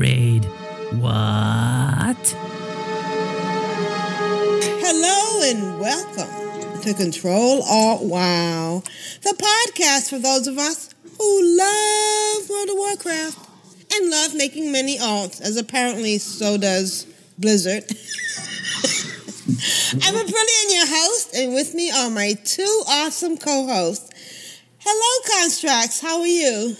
Trade. What? Hello and welcome to Control Alt Wow, the podcast for those of us who love World of Warcraft and love making many alts, as apparently so does Blizzard. I'm Aprillian your host, and with me are my two awesome co-hosts. Hello, Constructs. How are you?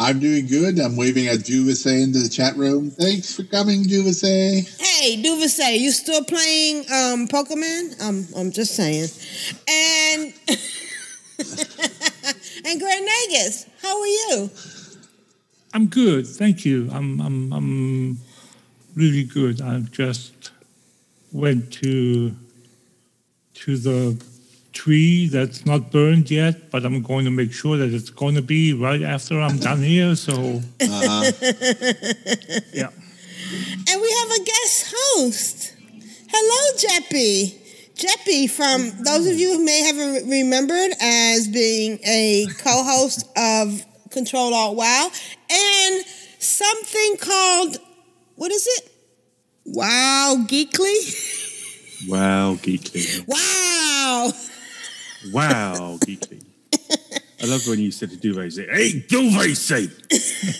I'm doing good. I'm waving at Juvise into the chat room. Thanks for coming, Juvise. Hey, Duvasay, you still playing um, Pokemon? Um, I'm just saying. And and Granagus, how are you? I'm good, thank you. I'm I'm I'm really good. I've just went to to the tree that's not burned yet, but I'm going to make sure that it's going to be right after I'm done here. So Uh, yeah, And we have a guest host. Hello, Jeppy. Jeppy, from those of you who may have remembered as being a co-host of Control Alt Wow and something called what is it? Wow, Geekly. Wow, geekly. Wow. Wow, geekly. I love when you said to Duvet, say, hey, Duvet, say,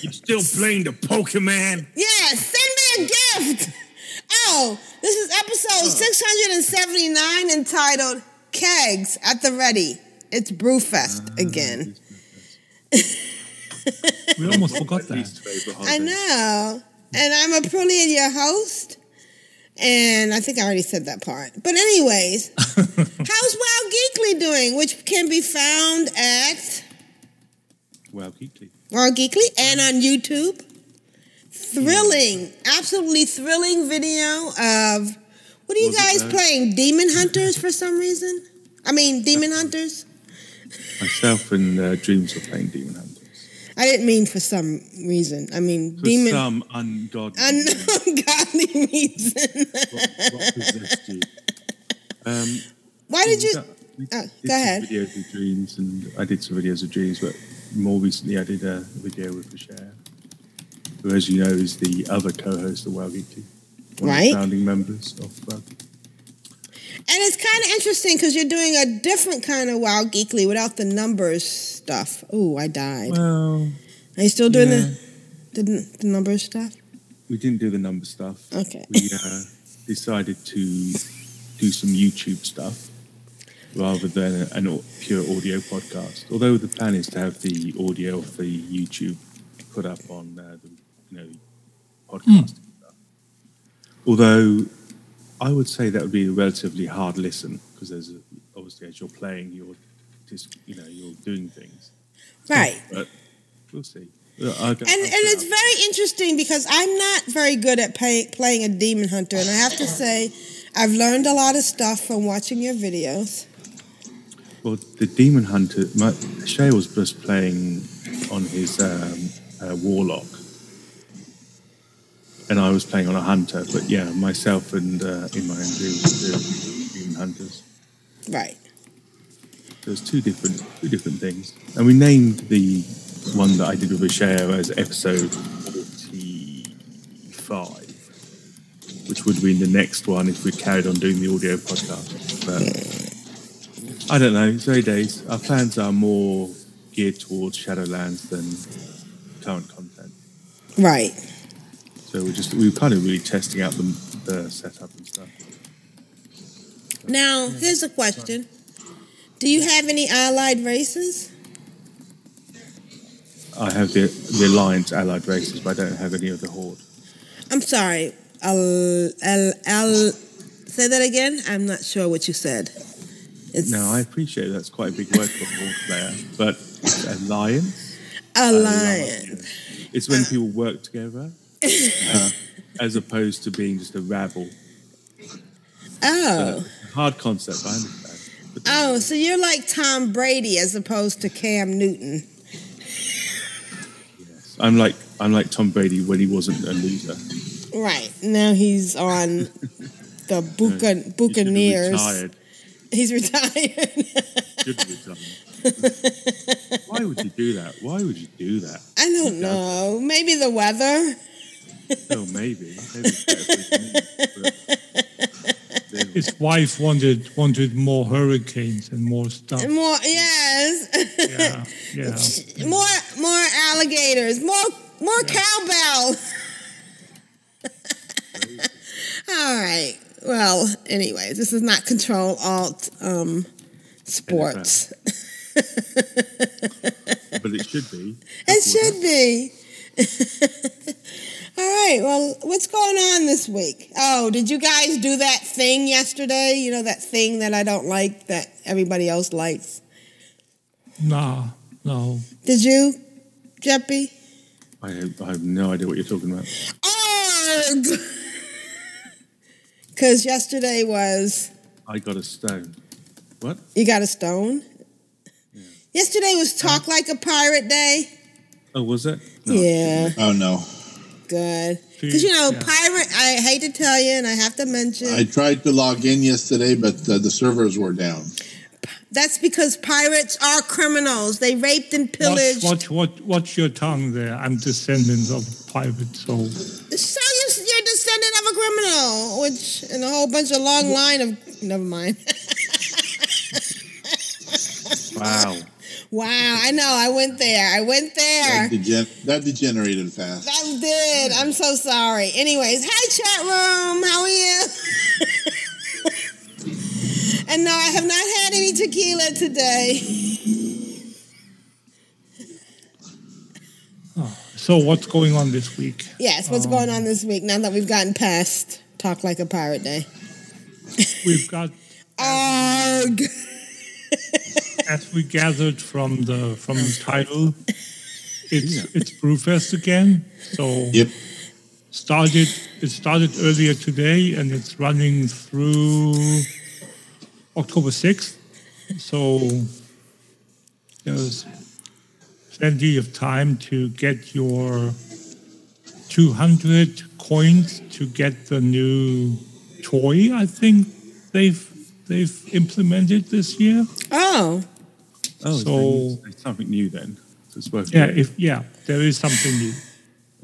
you still playing the Pokemon? Yeah, send me a gift. Oh, this is episode 679 entitled Kegs at the Ready. It's Brewfest ah, again. we almost forgot that. I know. And I'm Aprillian, your host. And I think I already said that part. But anyways, how's Wild Geekly doing? Which can be found at Wow, geekly. Wild Geekly and on YouTube. Thrilling, absolutely thrilling video of what are you Was guys playing? Demon Hunters for some reason? I mean, Demon Hunters? Myself and uh, Dreams were playing Demon Hunters. I didn't mean for some reason. I mean, For demon. some ungodly ungodly reason. what, what possessed you. Um, Why did you? we Oh, go ahead. Videos of dreams, and I did some videos of dreams, but more recently I did a video with Michelle, who, as you know, is the other co-host of Wow Geekly, one of the founding members of Wow Geekly. And it's kind of interesting because you're doing a different kind of Wild Geekly without the numbers stuff. Oh, I died. Well, Are you still doing yeah. the, the the numbers stuff? we didn't do the number stuff. Okay. We uh, decided to do some YouTube stuff rather than a, au- pure audio podcast. Although the plan is to have the audio of the YouTube put up on uh, the you know podcasting stuff. Although I would say that would be a relatively hard listen because there's a, obviously as you're playing, you're you know you're doing things. Right. But we'll see. And and it's very interesting because I'm not very good at pay, playing a demon hunter, and I have to say, I've learned a lot of stuff from watching your videos. Well, the Demon Hunter, my, Shay was just playing on his um, uh, Warlock, and I was playing on a Hunter. But yeah, myself and uh, in my own dreams, the Demon Hunters. Right. There's two different two different things, and we named the one that I did with Share as episode forty-five, which would have been the next one if we carried on doing the audio podcast. But I don't know. It's early days. Our plans are more geared towards Shadowlands than current content. Right. So we're just we we're kind of really testing out the, the setup and stuff. Now, here's a question: Do you have any allied races? I have the the Alliance allied races, but I don't have any of the Horde. I'm sorry. I'll, I'll, I'll say that again. I'm not sure what you said. It's No, I appreciate that's quite a big word for a board player, but alliance. alliance. It's when people work together, uh, as opposed to being just a rabble. Oh, Hard concept, I understand. Oh, so you're like Tom Brady as opposed to Cam Newton. yes. I'm like I'm like Tom Brady when he wasn't a loser. Right now he's on the Buca- Buccaneers. Retired. He's retired. Should retired. Why would you do that? Why would you do that? I don't know. Maybe the weather. Oh, maybe. maybe it's better for his knees, but- His wife wanted wanted more hurricanes and more stuff. More yes. Yeah, yeah. more more alligators. More more cowbell. All right. Well, anyways, this is not control alt um sports. but it should be. It should be. All right. Well, what's going on this week? Oh, did you guys do that thing yesterday? You know that thing that I don't like that everybody else likes. Nah, no. Did you, Jeppy? I have, I have no idea what you're talking about. Arg! Because yesterday was I got a stone. What? you got a stone. Yesterday was talk like a pirate day. Oh, was it? Yeah, Oh no. Good. Because you know, Yeah. pirate. I hate to tell you, and I have to mention I tried to log in yesterday, but uh, the servers were down. that's because pirates are criminals. They raped and Watch, pillaged. watch, watch, watch your tongue there. I'm descendant of a pirate, so So you, you're descendant of a criminal, which and a whole bunch of long line of. Never mind. Wow. Wow, I know. I went there. I went there. That, degen- that degenerated fast. I did. I'm so sorry. Anyways, hi chat room. How are you? and no, I have not had any tequila today. Oh, so what's going on this week? Yes, what's um, going on this week now that we've gotten past Talk Like a Pirate Day? We've got Arg! as we gathered from the from the title, it's it's Brewfest again. So Yep. started it started earlier today and it's running through October sixth. So there's plenty of time to get your 200 coins to get the new toy. I think they've they've implemented this year. Oh, Oh, So- it's something new then. So it's worth Yeah, if yeah, there is something new.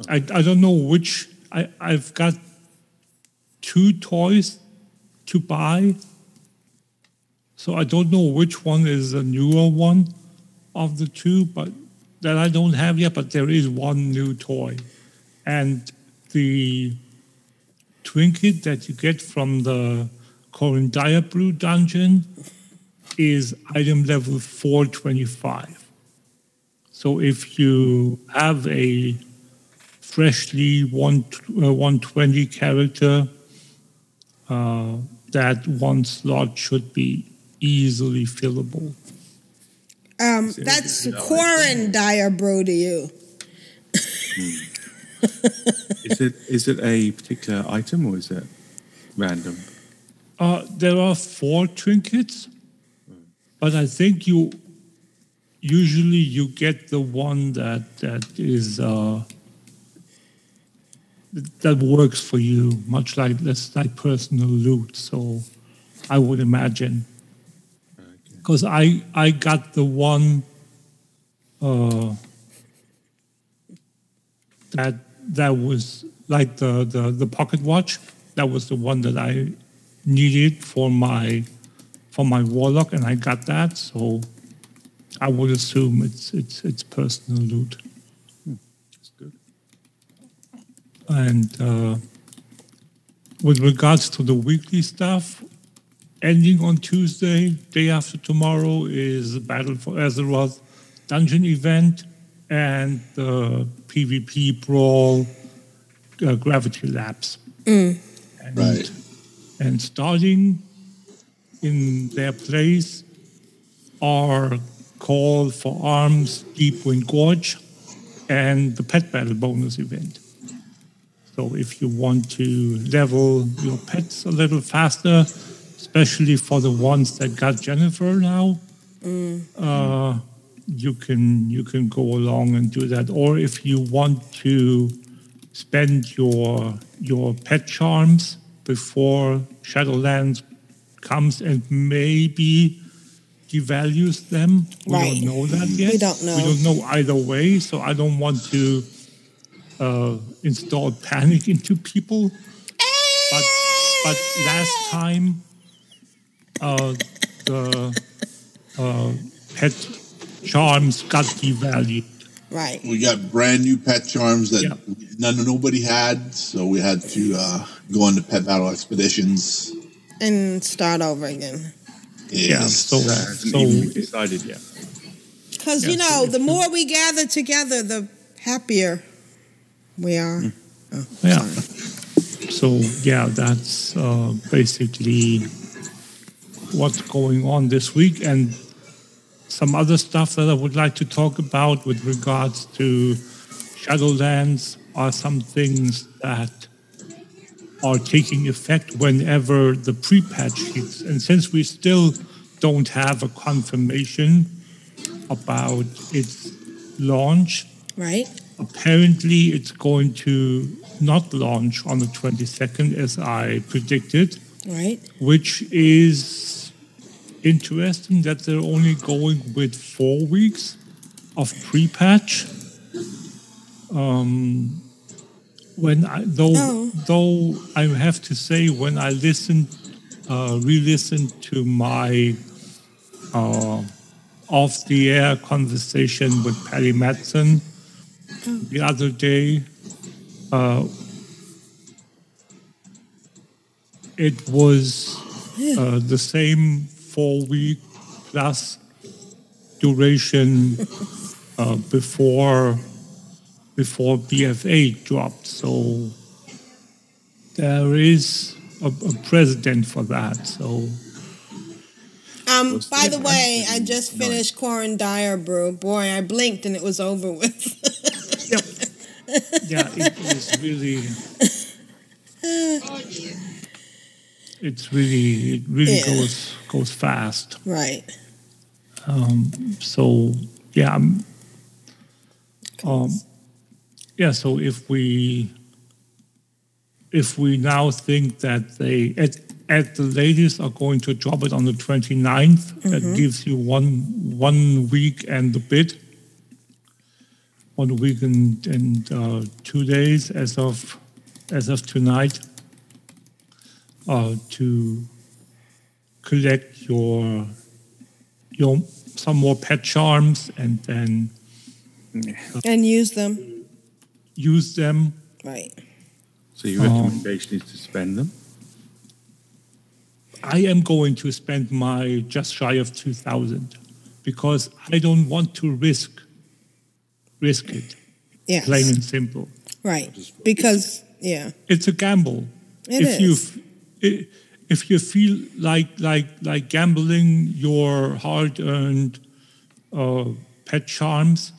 I, I don't know which I, I've got two toys to buy. So I don't know which one is the newer one of the two, but that I don't have yet, but there is one new toy. And the trinket that you get from the Coren Brew dungeon is item level 425. So if you have a freshly one, uh, 120 character, uh, that one slot should be easily fillable. um, that's Coren Direbrew to you. Is it is it a particular item or is it random? Uh, there are four trinkets, but I think you usually you get the one that that is uh, that works for you, much like that's like personal loot. So I would imagine because I I got the one uh, that that was like the, the the pocket watch. That was the one that I needed for my for my warlock, and I got that. So I would assume it's it's it's personal loot. That's good. And uh, with regards to the weekly stuff, ending on Tuesday, day after tomorrow, is Battle for Azeroth dungeon event and the PvP brawl uh, Gravity Lapse. And, Right. And starting in their place are Call for Arms, Deepwind Gorge, and the Pet Battle bonus event. So if you want to level your pets a little faster, especially for the ones that got Jennifer now, uh, you can you can go along and do that. Or if you want to spend your your pet charms before Shadowlands comes and maybe devalues them. We Right. don't know that yet. We don't know. We don't know either way. So I don't want to uh, install panic into people. But but last time uh, the uh, pet charms got devalued. Right. We got brand new pet charms that Yeah. none nobody had, so we had to uh, go on the pet battle expeditions. And start over again. Yeah. Yes. So That hasn't so even been decided yet. Because, Yeah, you know, if the more we gather together, the happier we are. Oh, Yeah. sorry. So yeah, that's uh, basically what's going on this week, and some other stuff that I would like to talk about with regards to Shadowlands are some things that are taking effect whenever the pre-patch hits, and since we still don't have a confirmation about its launch, Right? apparently it's going to not launch on the 22nd as I predicted, Right? which is interesting that they're only going with four weeks of pre-patch. Um, when I, though Oh. though I have to say when I listened, uh, re-listened to my uh, off-the-air conversation with Patty Matson the other day. Uh, it was uh, the same four week plus duration uh, before before BFA dropped. So there is a, a precedent for that. So Um, by the the way, I just finished Coren Direbrew. Boy, I blinked and it was over with. yep. yeah, it is really. It's really it really Yeah. goes goes fast. right. Um, so yeah, um, yeah. So if we if we now think that they at at the latest are going to drop it on the 29th, that gives you one one week and a bit, one week and, and uh, two days as of as of tonight uh, to collect your your some more pet charms and then And use them. Use them. Right. So your Um, recommendation is to spend them. I am going to spend my just shy of two thousand because I don't want to risk risk it. Yes. Plain and simple. Right. Because, yeah. It's a gamble. It if is. you if you feel like like like gambling your hard earned uh, pet charms,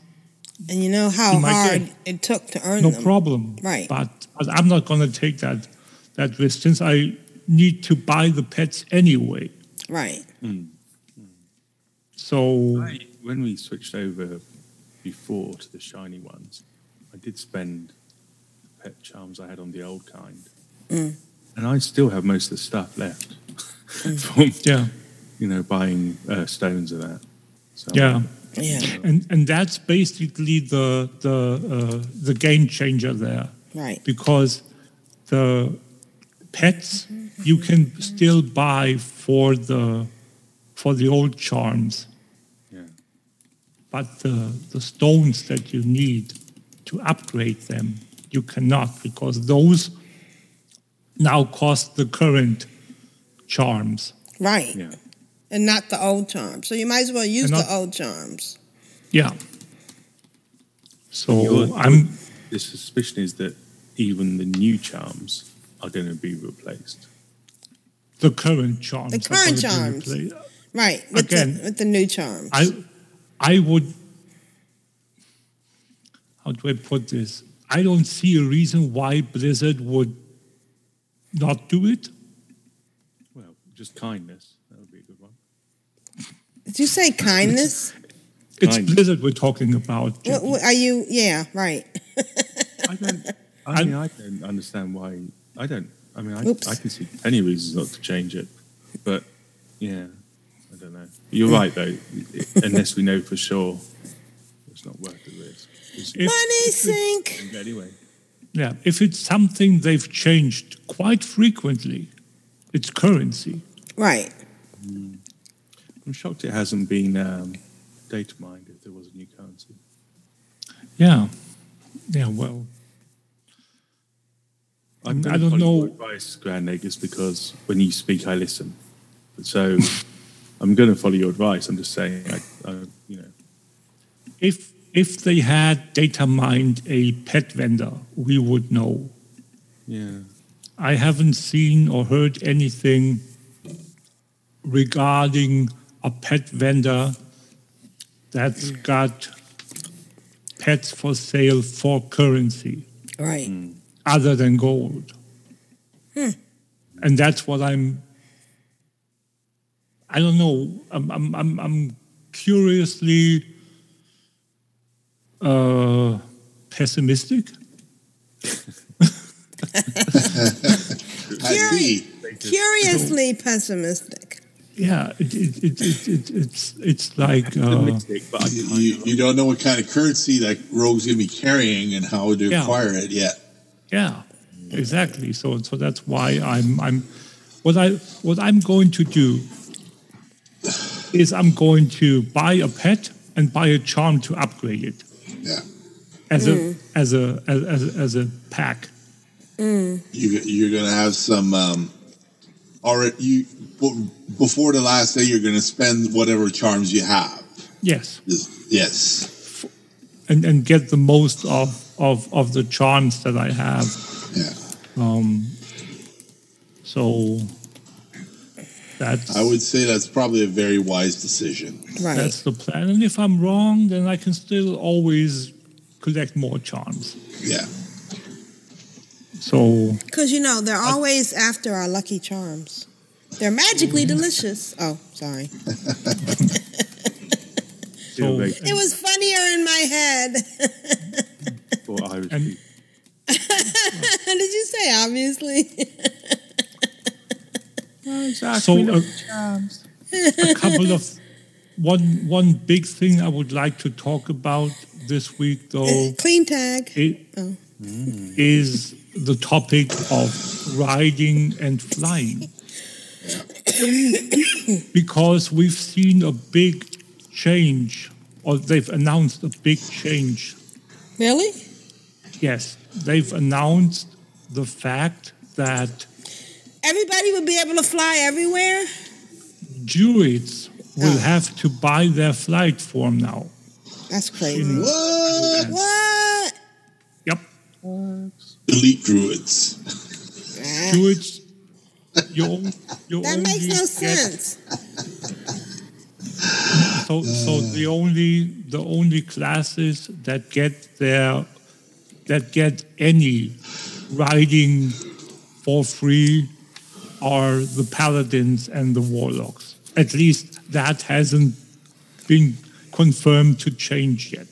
And you know how hard get- it took to earn no them. problem. Right. But, but I'm not going to take that that risk since I need to buy the pets anyway. Right. So I, when we switched over before to the shiny ones, I did spend the pet charms I had on the old kind, Mm. and I still have most of the stuff left from yeah, you know buying uh, stones of that. So yeah. Yeah. And and that's basically the the uh, the game changer there Right. because the pets you can still buy for the for the old charms, yeah. but the the stones that you need to upgrade them you cannot because those now cost the current charms. Right. Yeah. And not the old charms. So you might as well use And the old charms. Yeah. So Your- I'm The suspicion is that even the new charms are going to be replaced. The current charms. The current gonna be charms. replaced. Right. With Again, the, with the new charms. I, I would. How do I put this? I don't see a reason why Blizzard would not do it. Well, just kindness. That would be a good one. Did you say kindness? It's Kindness. Blizzard we're talking about. What, what are you? Yeah, right. I don't. I mean, I don't understand why. I don't. I mean, I, I can see any reasons not to change it, but yeah, I don't know. You're right though. Unless we know for sure, it's not worth the risk. It's- If- Money sink. anyway, Yeah, if it's something they've changed quite frequently, it's currency. Right. Hmm. I'm shocked it hasn't been um, data mined if there was a new currency. Yeah, yeah. Well, I'm I don't know. your advice, Grand Negus, because when you speak, I listen. So I'm going to follow your advice. I'm just saying, I, I, you know, if if they had data mined a pet vendor, we would know. yeah. I haven't seen or heard anything regarding a pet vendor that's got pets for sale for currency Right. other than gold. Hmm. And that's what I'm. I don't know. I'm I'm I'm, I'm curiously uh, pessimistic. I see. Curiously pessimistic. Yeah, it, it, it, it, it, it's it's like uh, Optimistic, but You, you, you don't know what kind of currency that Rogue's going to be carrying and how to Yeah. acquire it yet. yeah, exactly. So so that's why I'm I'm what I what I'm going to do is I'm going to buy a pet and buy a charm to upgrade it Yeah. as a as a as, as, as a pack. You, you're going to have some. Um, already, you b- before the last day, you're going to spend whatever charms you have. Yes, Just- Yes. and and get the most of of of the charms that I have. Yeah. Um. So that's I would say that's probably a very wise decision. Right. That's the plan. And if I'm wrong, then I can still always collect more charms. Yeah. So Because, you know, they're always after our lucky charms. They're magically delicious. Oh, sorry. so It was funnier in my head. for Irish And- people. Did you say obviously? so uh, a, a couple of one one big thing I would like to talk about this week though Clean tag. it, Oh. is the topic of riding and flying. Because we've seen a big change, or they've announced a big change Really? Yes, they've announced the fact that Everybody would be able to fly everywhere? Druids will Oh. have to buy their flight form now. That's crazy. What? What? Yep, Elite druids. Druids. You, on- you that makes no sense. So, so the only the only classes that get their that get any riding for free are the paladins and the warlocks. At least that hasn't been confirmed to change yet.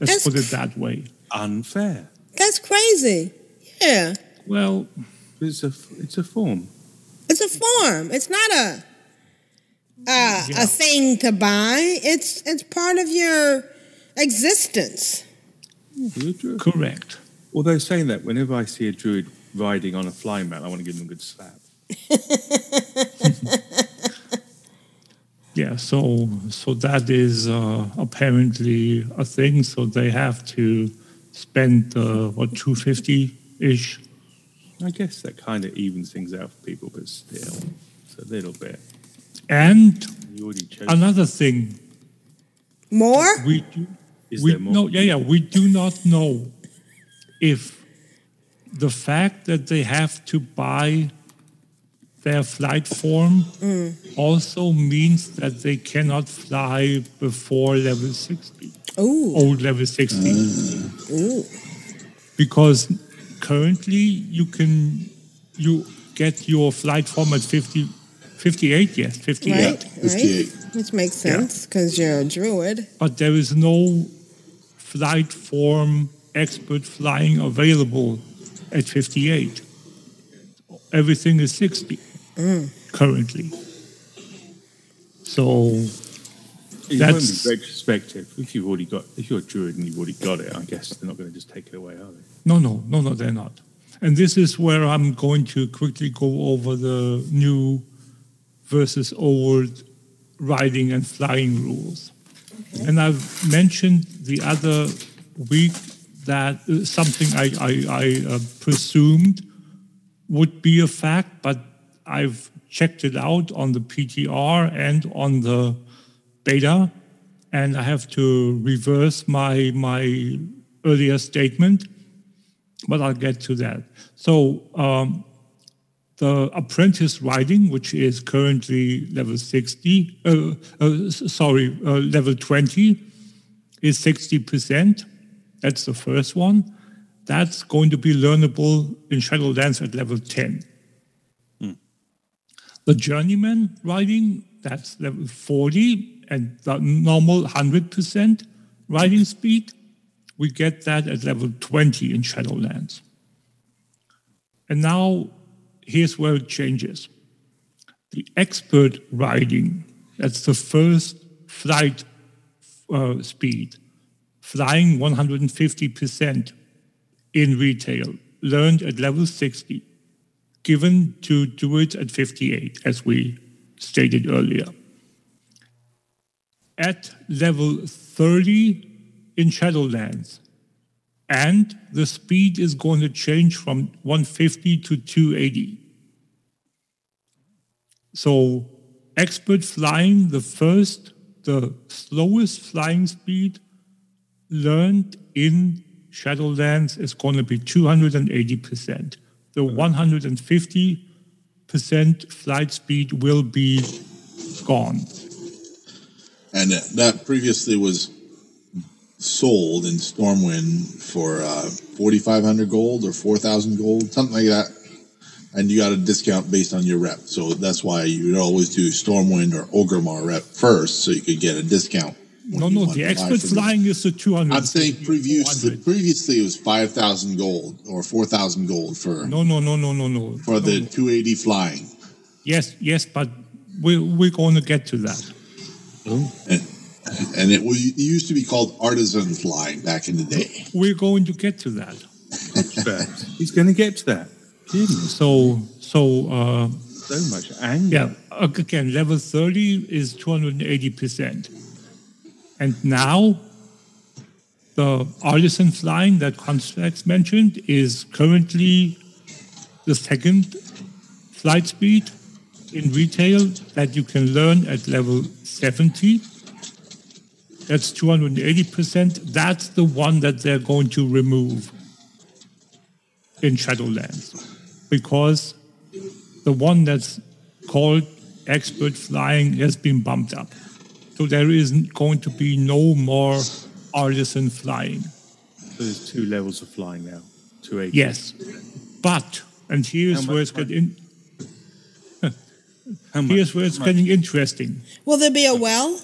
Let's That's put it that way. Unfair. That's crazy. Yeah. Well, It's a it's a form. It's a form. It's not a uh, Yeah. a thing to buy. It's it's part of your existence. Druid. correct. Although saying that, whenever I see a druid riding on a flying man, I want to give them a good slap. Yeah, so so that is uh, apparently a thing. So they have to spend uh, what two fifty ish. I guess that kind of evens things out for people, but still, it's a little bit. And You already another thing, More? we do, Is we there more? no yeah yeah we do not know if the fact that they have to buy their flight form mm. also means that they cannot fly before level 60. Ooh. Old level 60. Ooh. Because currently you can you get your flight form at 50 58 yes 58 Right, right. Which makes sense because you're a druid. but there is no flight form expert flying available at 58 everything is 60 Mm. currently so In That's- retrospective, if you've already got, if you're a druid and you've already got it, I guess they're not going to just take it away, are they? No, no, no, no, they're not. And this is where I'm going to quickly go over the new versus old riding and flying rules. And I've mentioned the other week that uh, something I, I, I uh, presumed would be a fact, but I've checked it out on the PTR and on the beta, and I have to reverse my my earlier statement, but I'll get to that. So um, the apprentice riding, which is currently level 60, uh, uh, sorry, uh, level 20, is 60%. That's the first one. That's going to be learnable in Shadowlands at level 10. The journeyman riding, that's level 40, and the normal 100% riding speed, we get that at level 20 in Shadowlands. And now here's where it changes. The expert riding, that's the first flight uh, speed, flying 150% in retail, learned at level 60, given to do it at 58, as we stated earlier. At level 30 in Shadowlands, and the speed is going to change from 150 to 280. So, expert flying, the first, the slowest flying speed learned in Shadowlands is going to be 280%. The 150% flight speed will be gone. And that previously was sold in Stormwind for uh, 4,500 gold or 4,000 gold, something like that. And you got a discount based on your rep. So that's why you would always do Stormwind or Orgrimmar rep first so you could get a discount. No, no, the expert flying is the 200. I'm saying previously, previously it was 5,000 gold or 4,000 gold for, No, no, no, no, no, no. for the 280 flying. Yes, yes, but we're, we're going to get to that. And, and it, was, it used to be called artisan flying back in the day. We're going to get to that. He's going to get to that. So, so, uh, So much anger. yeah, again, level 30 is 280%. And now, the artisan flying that Constructs mentioned is currently the second flight speed in retail that you can learn at level 70. That's 280%. That's the one that they're going to remove in Shadowlands because the one that's called expert flying has been bumped up. So there isn't going to be no more artisan flying. So there's two levels of flying now. 280. Yes. But, and here's How where much- it's getting, How much? here's where it's much? getting interesting. Will there be a well?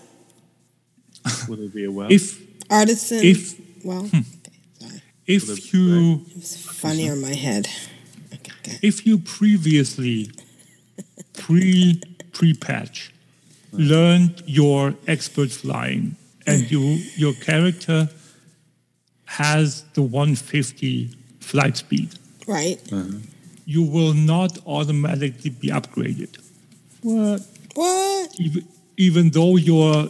Will there be a well? If, Artisan? if, well, hmm. if you, it's funny on my head. if you previously pre pre patch learned your expert flying and you your character has the 150 flight speed Right. Uh-huh. you will not automatically be upgraded What? What? even, even though your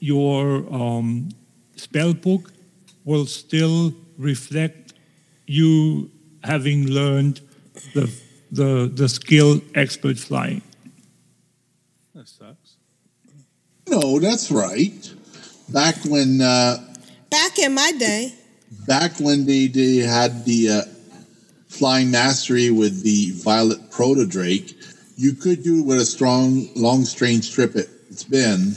your um, spell book will still reflect you having learned the the the skill expert flying. That sucks. No, that's right. Back when uh, Back in my day. back when they, they had the uh, flying mastery with the violet proto drake, you could do what a strong, long, strange trip it, it's been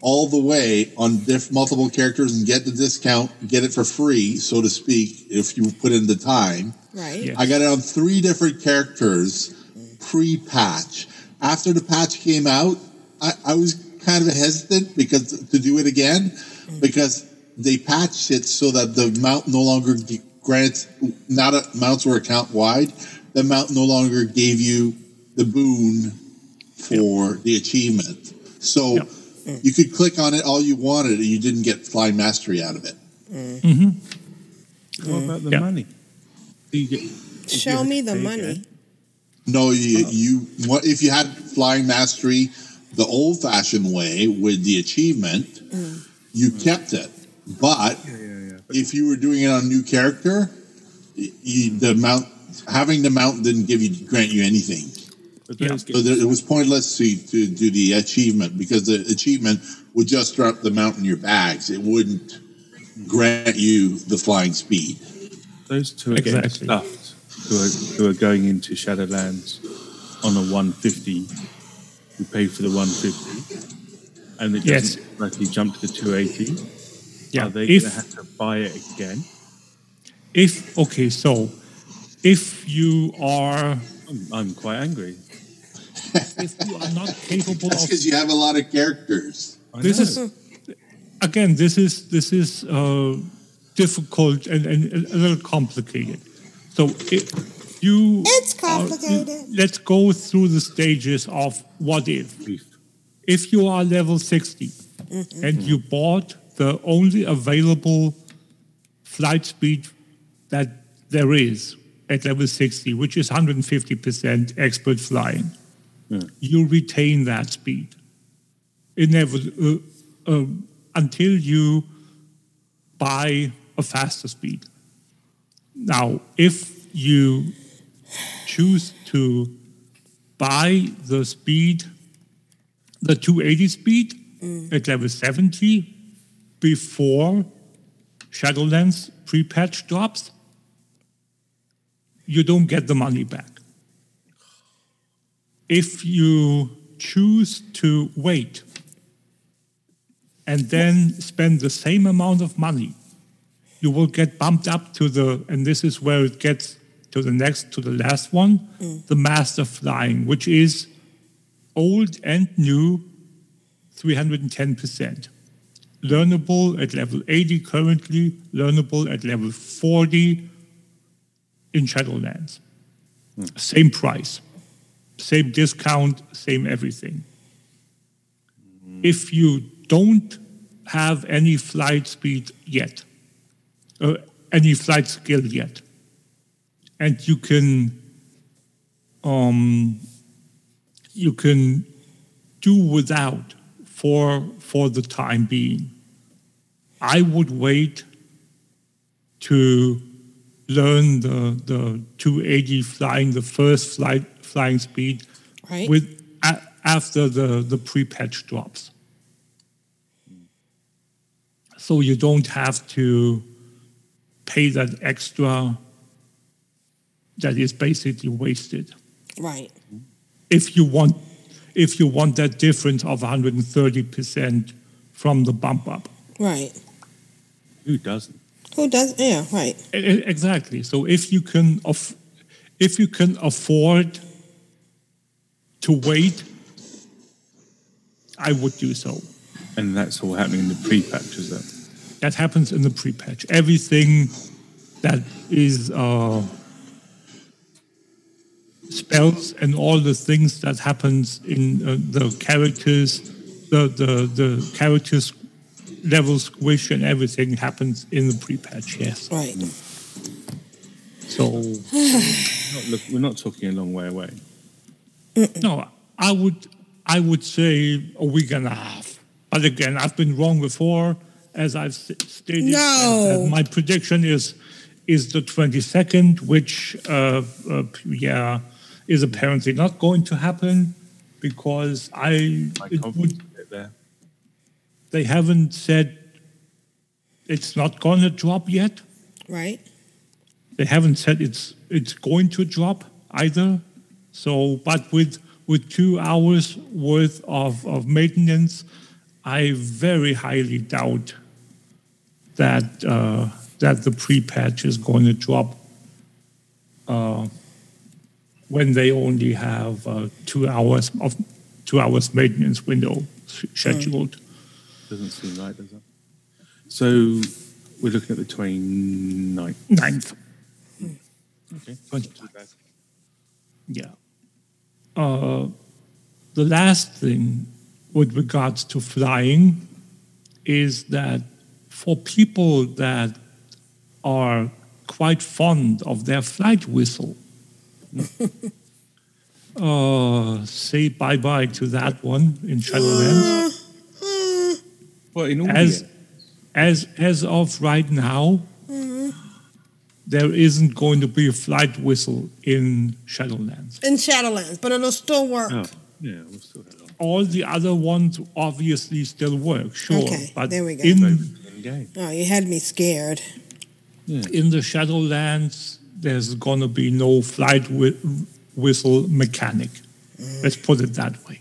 all the way on diff, multiple characters and get the discount, get it for free, so to speak, if you put in the time. Right. I got it on three different characters pre-patch. After the patch came out, I, I was kind of hesitant because to do it again mm. because they patched it so that the mount no longer grants not a, mounts were account wide. The mount no longer gave you the boon for the achievement. So you could click on it all you wanted and you didn't get flying mastery out of it. Mm-hmm. Mm-hmm. What about the Yeah. money? You get, if you Show me the money. again? No, you you what if you had flying mastery the old fashioned way with the achievement, mm. you kept it. But Yeah, yeah, yeah. if you were doing it on a new character, y- you, the mount having the mount didn't give you grant you anything. But Yeah. those So there, it was pointless to, to do the achievement because the achievement would just drop the mount in your bags. It wouldn't grant you the flying speed. those two are getting Exactly. stuffed who are, who are going into Shadowlands on a 150. You pay for the 150, and it Yes. doesn't likely jump to the 280. Yeah. Are they If- going to have to buy it again? If okay, so if you are I'm, I'm quite angry. If you are not capable That's of because you have a lot of characters. This is again this is this is uh, difficult and, and a little complicated. So it, you It's are- complicated. let's go through the stages of what if. If you are level 60 and you bought the only available flight speed that there is at level 60 which is 150% expert flying you retain that speed Inevit- uh, um, until you buy a faster speed. Now, if you choose to buy the speed, the 280 speed at level 70 before Shadowlands pre-patch drops, you don't get the money back. If you choose to wait and then spend the same amount of money, you will get bumped up to the, and this is where it gets to the next, to the last one, mm. the Master Flying, which is old and new, 310%. Learnable at level 80 currently, learnable at level 40 in Shadowlands. Hmm. Same price, same discount, same everything. If you don't have any flight speed yet, uh, any flight skill yet, and you can um, you can do without for for the time being. I would wait to learn the the 280 flying the first flight flying speed Right. with a, after the the pre-patch drops. So you don't have to pay that extra that is basically wasted Right. if you want if you want that difference of 130% from the bump up Right. Who doesn't? Who does? Yeah. Right. Exactly so if you can aff- if you can afford to wait i would do so And that's all happening in the pre-patch, is it? that happens in the pre-patch everything that is uh, spells and all the things that happens in uh, the characters the, the the characters level squish and everything happens in the pre-patch yes Right. so Not look, we're not talking a long way away. No i would i would say a week and a half but again i've been wrong before as i've s- stated No. and- and my prediction is is the 22nd which uh, uh, yeah is apparently not going to happen because i it would there. they haven't said it's not going to drop yet Right. they haven't said it's it's going to drop either So, but with with two hours worth of, of maintenance, I very highly doubt that uh, that the pre-patch is going to drop uh, when they only have uh, two hours of two hours maintenance window scheduled. Doesn't seem right, does it? So we're looking at the 29th. Ninth. Okay. Yeah. Uh, the last thing with regards to flying is that for people that are quite fond of their flight whistle, uh, say bye bye to that one in Shadowlands. Well, in as, as, as of right now, there isn't going to be a flight whistle in Shadowlands. In Shadowlands, but it'll still work. Oh, yeah, we'll still have it. All the other ones obviously still work, sure. Okay, but there we go. In, In-game. Oh, you had me scared. in the Shadowlands, there's going to be no flight whi- whistle mechanic. Let's put it that way.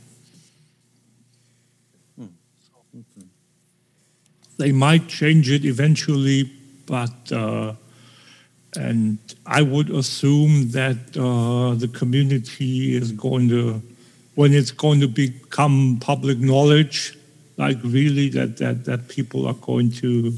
They might change it eventually, but uh, and I would assume that uh, the community is going to, when it's going to become public knowledge, like really that that that people are going to,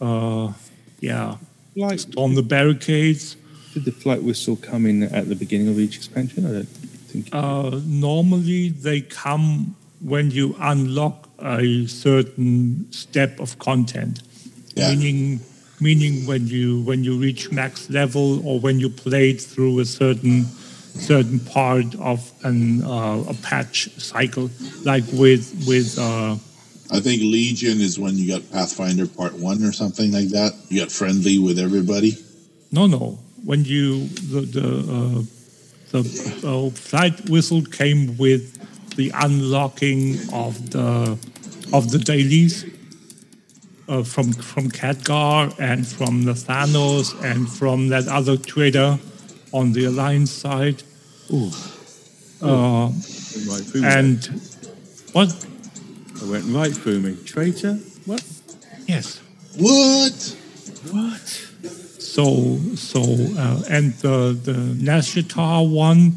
uh, yeah, Like, storm the barricades. did the flight whistle come in at the beginning of each expansion? I don't think. Uh, normally, they come when you unlock a certain step of content, Yeah. meaning meaning when you when you reach max level or when you played through a certain certain part of an uh, a patch cycle, like with with. Uh, I think Legion is when you got Pathfinder Part One or something like that. You got friendly with everybody. No, no. When you the the uh, the uh, flight whistle came with the unlocking of the of the dailies uh, from from Khadgar and from the Thanos and from that other trader on the Alliance side. Ooh. Uh, right through me. and what? I went right through me. Traitor? What? Yes. What? What? So so uh, and the the Nazjatar one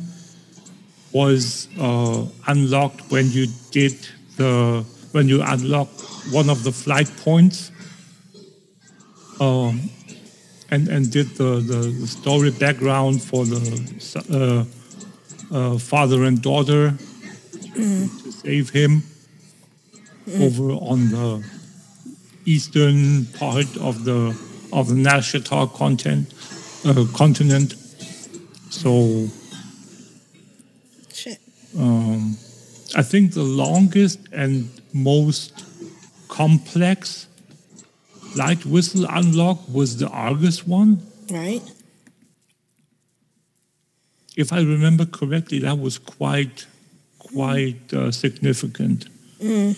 was uh, unlocked when you did the when you unlocked one of the flight points. Um, and and did the, the, story background for the uh, uh, father and daughter to save him over on the eastern part of the of the Nazjatar content uh, continent. So Shit. um, I think the longest and most complex light whistle unlock was the Argus one. Right? If I remember correctly, that was quite quite uh, significant. Mm.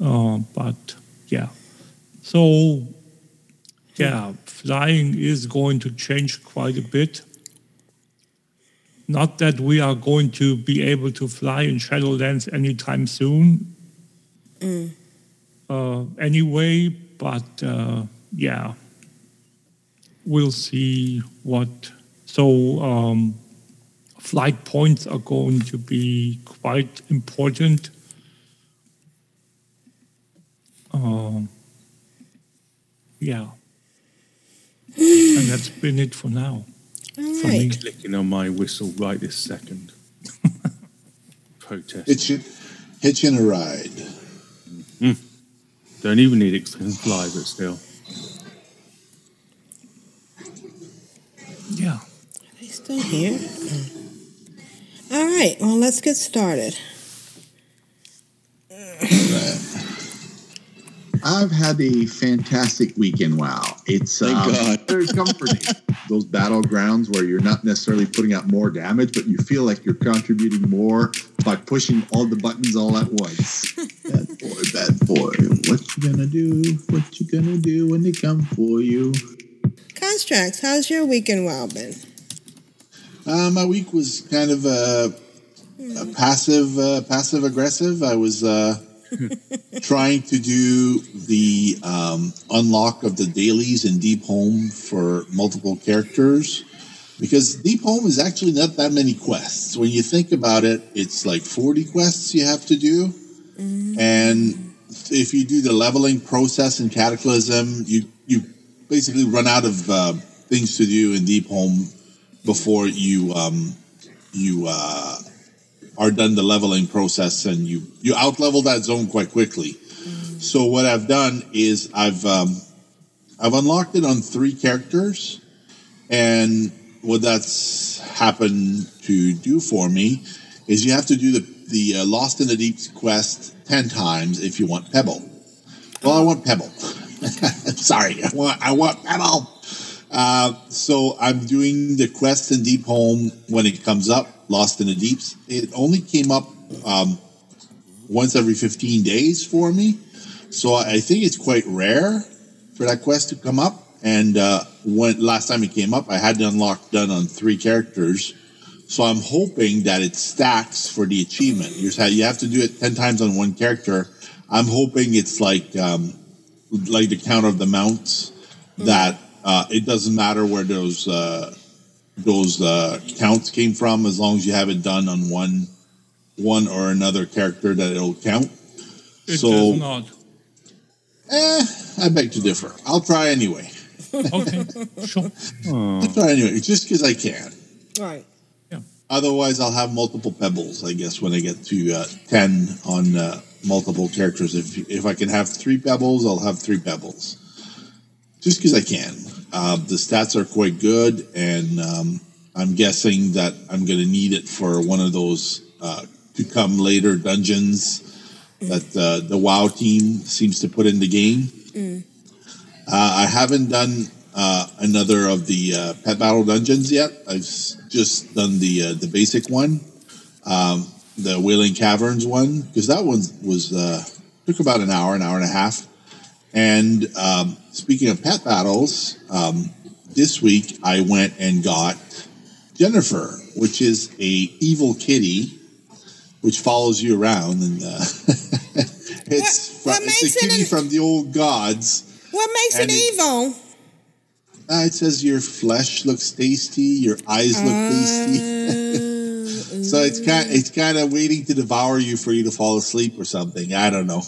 Uh, but yeah, so yeah, flying is going to change quite a bit. Not that we are going to be able to fly in Shadowlands anytime soon, Mm. Uh, anyway, but uh, yeah, we'll see what. So, um, flight points are going to be quite important. Um, yeah. and that's been it for now. All For me. Clicking on my whistle right this second. Protest. Hitching, hitching a ride. Don't even need it 'cause I can fly, but still. Yeah. Are they still here? All right. Well, let's get started. I've had a fantastic weekend. Wow, it's Thank um, God. very comforting. Those battlegrounds where you're not necessarily putting out more damage, but you feel like you're contributing more by pushing all the buttons all at once. bad boy, bad boy. What you gonna do? What you gonna do when they come for you? Constructs, how's your weekend well been? Uh, my week was kind of uh, uh, passive, uh, passive aggressive. I was uh, trying to do the um, unlock of the dailies in Deepholm for multiple characters because Deepholm is actually not that many quests. When you think about it, it's like 40 quests you have to do. And if you do the leveling process in Cataclysm, you, you basically run out of uh, things to do in Deepholm before you um, you uh, are done the leveling process and you you out level that zone quite quickly. So what I've done is I've um, I've unlocked it on three characters, and what that's happened to do for me is you have to do the the uh, Lost in the Deep quest ten times if you want Pebble. Well, I want Pebble. Sorry, I want I want Pebble. Uh, so I'm doing the quest in Deepholm when it comes up, Lost in the Deeps. It only came up um, once every 15 days for me. So I think it's quite rare for that quest to come up. And uh, when last time it came up, I had the unlock done on three characters. So I'm hoping that it stacks for the achievement. You have, to do it 10 times on one character. I'm hoping it's like um, like the count of the mounts that uh, it doesn't matter where those uh, those uh, counts came from as long as you have it done on one one or another character that it'll count. It so does not. eh, I beg to differ. I'll try anyway. Okay, sure. I'll try anyway, just because I can. Right. Otherwise, I'll have multiple pebbles. I guess when I get to uh, ten on uh, multiple characters, if if I can have three pebbles, I'll have three pebbles. Just because I can. Uh, the stats are quite good, and um, I'm guessing that I'm going to need it for one of those uh, to come later dungeons that uh, the WoW team seems to put in the game. Mm. Uh, I haven't done uh, another of the uh, pet battle dungeons yet. I've just done the uh, the basic one, um, the Wailing Caverns one, because that one was uh, took about an hour, an hour and a half. And um, speaking of pet battles, um, this week I went and got Jenafur, which is a evil kitty, which follows you around, and uh, it's what fr- makes it's a it kitty an- from the old gods. What makes it And it- evil? Uh, it says your flesh looks tasty, your eyes look tasty. so it's kind it's kind of waiting to devour you for you to fall asleep or something. I don't know,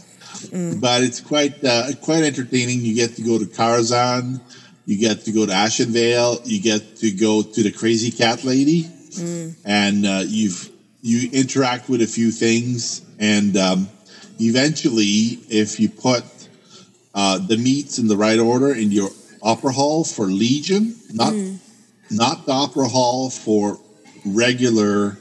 but it's quite uh, quite entertaining. You get to go to Karazhan, you get to go to Ashenvale, you get to go to the Crazy Cat Lady, and uh, you've you interact with a few things, and um, eventually, if you put uh, the meats in the right order in your opera hall for Legion, not not the opera hall for regular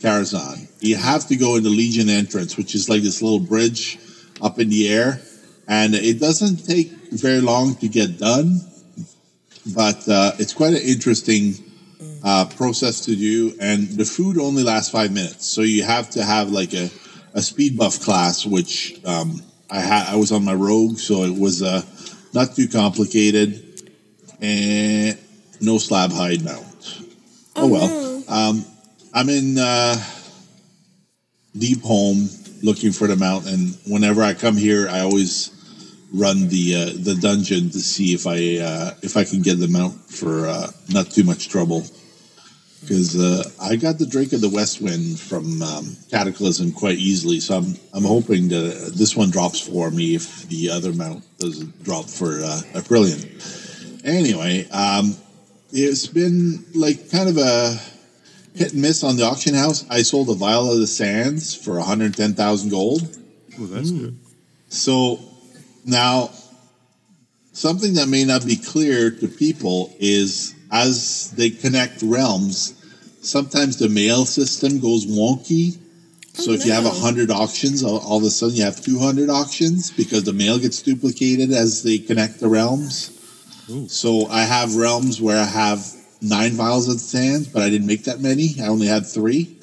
Karazhan. You have to go in the Legion entrance, which is like this little bridge up in the air, and it doesn't take very long to get done, but uh, it's quite an interesting uh, process to do, and the food only lasts five minutes, so you have to have like a, a speed buff class, which um, I had. I was on my rogue, so it was uh, not too complicated, and no Slabhide mount. Oh, well, um, I'm in uh, Deepholm looking for the mount, and whenever I come here, I always run the uh, the dungeon to see if I uh, if I can get the mount for uh, not too much trouble. Because uh, I got the Drake of the West Wind from um, Cataclysm quite easily, so I'm I'm hoping that this one drops for me if the other mount doesn't drop for uh, a brilliant. Anyway, um, it's been like kind of a hit and miss on the auction house. I sold a vial of the sands for 110,000 gold. Well, that's good. So now, something that may not be clear to people is as they connect realms, sometimes the mail system goes wonky. Oh, so if you have 100 auctions, all, all of a sudden you have 200 auctions because the mail gets duplicated as they connect the realms. So I have realms where I have nine vials of sand, but I didn't make that many. I only had three.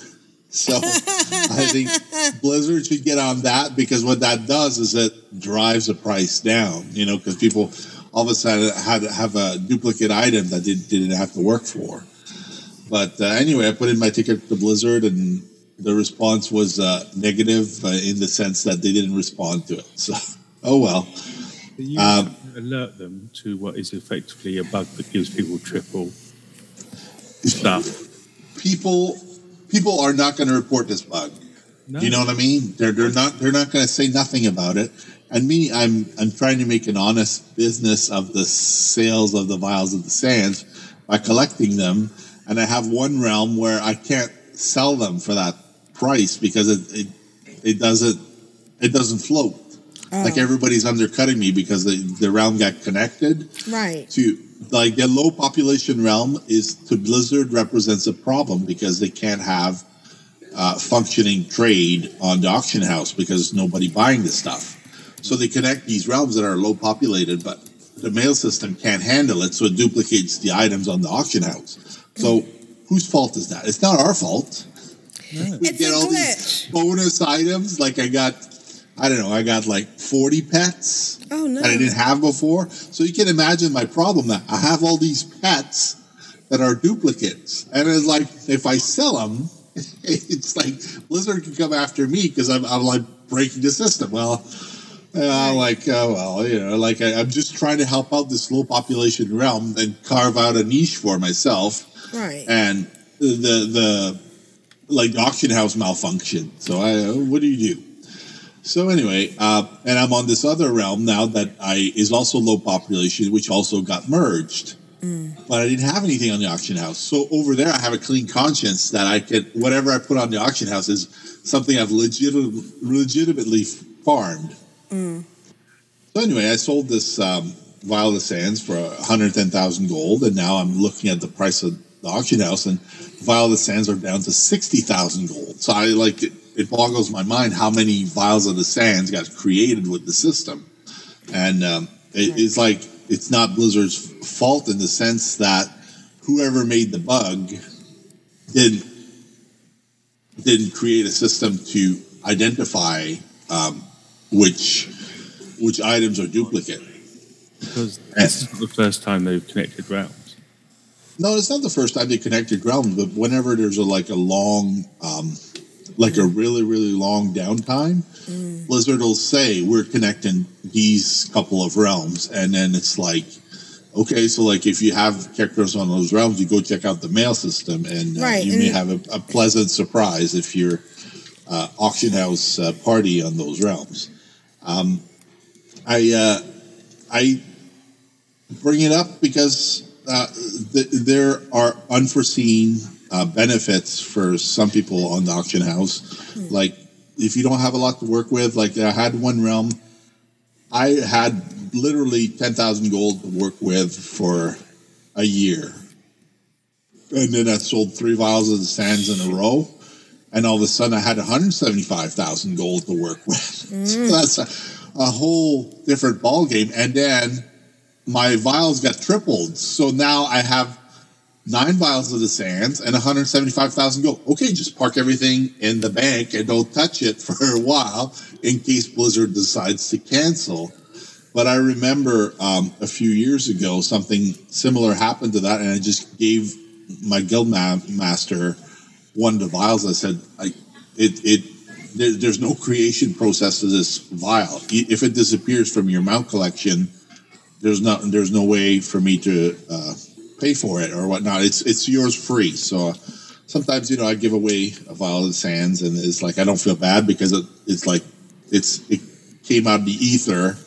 So I think Blizzard should get on that because what that does is it drives the price down, you know, because people all of a sudden had to have a duplicate item that they didn't have to work for. But uh, anyway, I put in my ticket to Blizzard, and the response was uh, negative uh, in the sense that they didn't respond to it. So, oh well. You Um, alert them to what is effectively a bug that gives people triple stuff. people people are not going to report this bug. No. You know what I mean? They're they're not they're not going to say nothing about it. And me, I'm I'm trying to make an honest business of the sales of the vials of the sands by collecting them. And I have one realm where I can't sell them for that price because it it, it doesn't it doesn't float. Like everybody's undercutting me because the, the realm got connected Right. to like the low population realm is to Blizzard represents a problem because they can't have uh, functioning trade on the auction house because nobody buying this stuff. So they connect these realms that are low populated, but the mail system can't handle it, so it duplicates the items on the auction house. So whose fault is that? It's not our fault. We It's get a all glitch. these bonus items. Like I got, I don't know, I got like forty pets Oh no. that I didn't have before. So you can imagine my problem that I have all these pets that are duplicates. And it's like, if I sell them, it's like Blizzard can come after me because I'm, I'm like breaking the system. Well, uh, like, uh, well, you know, like I, I'm just trying to help out this low population realm and carve out a niche for myself. Right. And the, the, like the auction house malfunction. So I, what do you do? So anyway, uh, and I'm on this other realm now that I is also low population, which also got merged. But I didn't have anything on the auction house. So over there, I have a clean conscience that I can whatever I put on the auction house is something I've legit, legitimately farmed. So anyway, I sold this um, Vial of Sands for 110,000 gold, and now I'm looking at the price of the auction house, and Vial of Sands are down to 60,000 gold. So I like it, it boggles my mind how many Vials of the Sands got created with the system, and um, it, it's like it's not Blizzard's fault in the sense that whoever made the bug didn't didn't create a system to identify um, which which items are duplicate. Because this is not the first time they've connected realms. No, it's not the first time they connected realms, but whenever there's a like a long, um, like a really really long downtime, Blizzard will say we're connecting these couple of realms, and then it's like, okay, so like if you have characters on those realms, you go check out the mail system, and uh, Right, you may have a, a pleasant surprise if you're uh, auction house uh, party on those realms. Um, I uh, I bring it up because uh, th- there are unforeseen uh, benefits for some people on the auction house. Like if you don't have a lot to work with, like I had one realm, I had literally ten thousand gold to work with for a year, and then I sold three vials of the sands in a row. And all of a sudden, I had 175,000 gold to work with. So that's a, a whole different ball game. And then my vials got tripled. So now I have nine vials of the sands and 175,000 gold. Okay, just park everything in the bank and don't touch it for a while in case Blizzard decides to cancel. But I remember um, a few years ago something similar happened to that, and I just gave my guild ma- master one of the vials. I said, I, it, it, there, there's no creation process to this vial. If it disappears from your mount collection, there's not, there's no way for me to uh, pay for it or whatnot. It's, it's yours free. So uh, sometimes, you know, I give away a vial of sands, and it's like I don't feel bad because it, it's like it's it came out of the ether,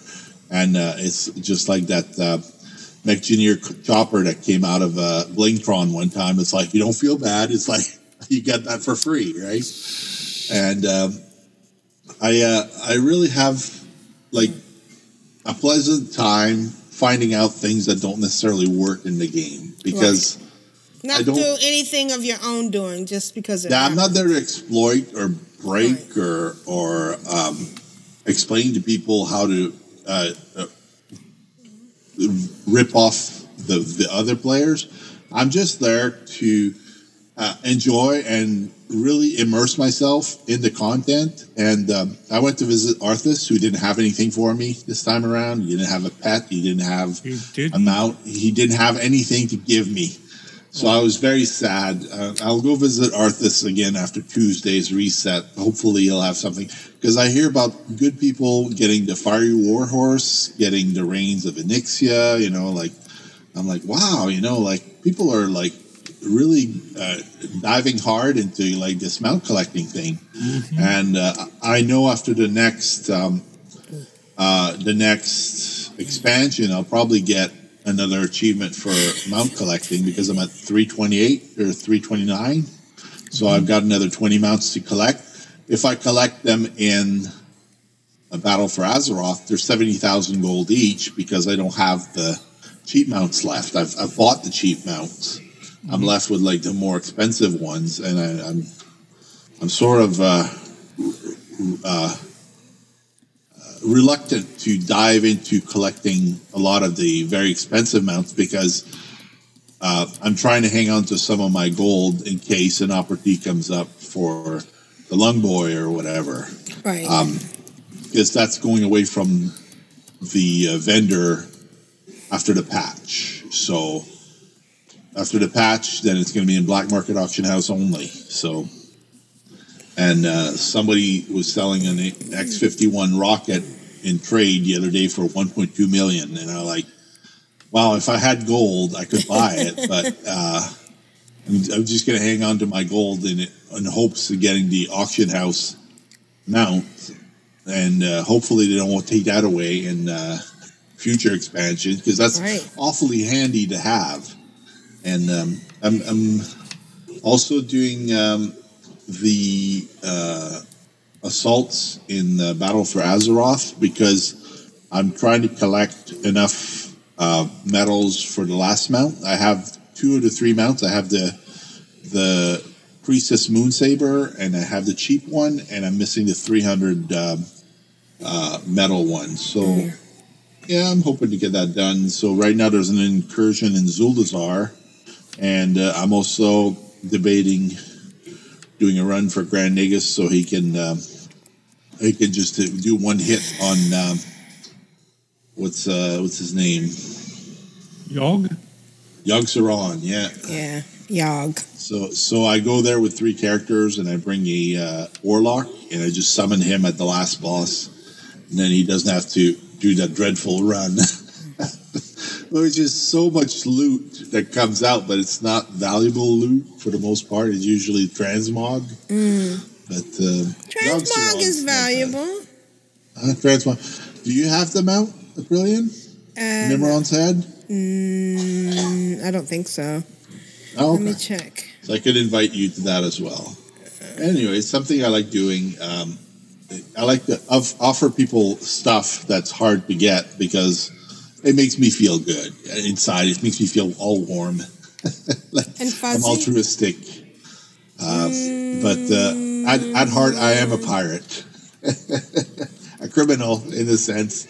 and uh, it's just like that. Uh, Mekgineer chopper that came out of uh, Blingtron one time. It's like you don't feel bad. It's like you get that for free, right? And um, I uh, I really have like a pleasant time finding out things that don't necessarily work in the game because Not I don't- do anything of your own doing just because it yeah, I'm not there to exploit or break or or um, explain to people how to uh, uh, rip off the the other players. I'm just there to uh, enjoy and really immerse myself in the content. And um, I went to visit Arthas, who didn't have anything for me this time around. He didn't have a pet. He didn't have didn't? a mount. He didn't have anything to give me. So I was very sad. Uh, I'll go visit Arthas again after Tuesday's reset. Hopefully, he'll have something because I hear about good people getting the fiery warhorse, getting the reins of Onyxia. You know, like I'm like, wow, you know, like people are like really uh, diving hard into like this mount collecting thing, and uh, I know after the next um, uh, the next expansion, I'll probably get another achievement for mount collecting because I'm at 328 or 329. So I've got another 20 mounts to collect. If I collect them in a battle for Azeroth, they're 70,000 gold each because I don't have the cheap mounts left. I've, I've bought the cheap mounts. I'm left with like the more expensive ones, and I, I'm I'm sort of uh, uh, reluctant to dive into collecting a lot of the very expensive mounts because uh, I'm trying to hang on to some of my gold in case an opportunity comes up for the lung boy or whatever. Right. Um, because that's going away from the uh, vendor after the patch. So after the patch, then it's going to be in black market auction house only. So, and uh, somebody was selling an X51 rocket in trade the other day for 1.2 million, and I'm like, wow, if I had gold, I could buy it, but uh, I'm, I'm just going to hang on to my gold in it in hopes of getting the auction house mount, and uh, hopefully they don't take that away in uh, future expansions because that's Right. awfully handy to have. And um, I'm, I'm also doing um, the uh, assaults in uh, Battle for Azeroth because I'm trying to collect enough uh, medals for the last mount. I have two of the three mounts. I have the the Priestess Moonsaber, and I have the cheap one, and I'm missing the 300 um, uh, medal one. So, yeah, I'm hoping to get that done. So, right now there's an incursion in Zuldazar, and uh, I'm also debating doing a run for Grand Nagus so he can um, he can just do one hit on um, what's uh, what's his name Yog? Yogg Saron, yeah. Yeah. Yogg. So so I go there with three characters and I bring a uh, Warlock and I just summon him at the last boss, and then he doesn't have to do that dreadful run. Which just so much loot that comes out, but it's not valuable loot for the most part. It's usually transmog. Mm. But uh, Transmog is valuable. Uh, transmog. Do you have them out, Brilliant? Uh, Mimiron's head? Mm, I don't think so. Oh, Let me check. So I could invite you to that as well. Anyway, it's something I like doing. Um, I like to offer people stuff that's hard to get because it makes me feel good inside. It makes me feel all warm. like And I'm altruistic. Uh, But uh, at, at heart, I am a pirate, a criminal in a sense.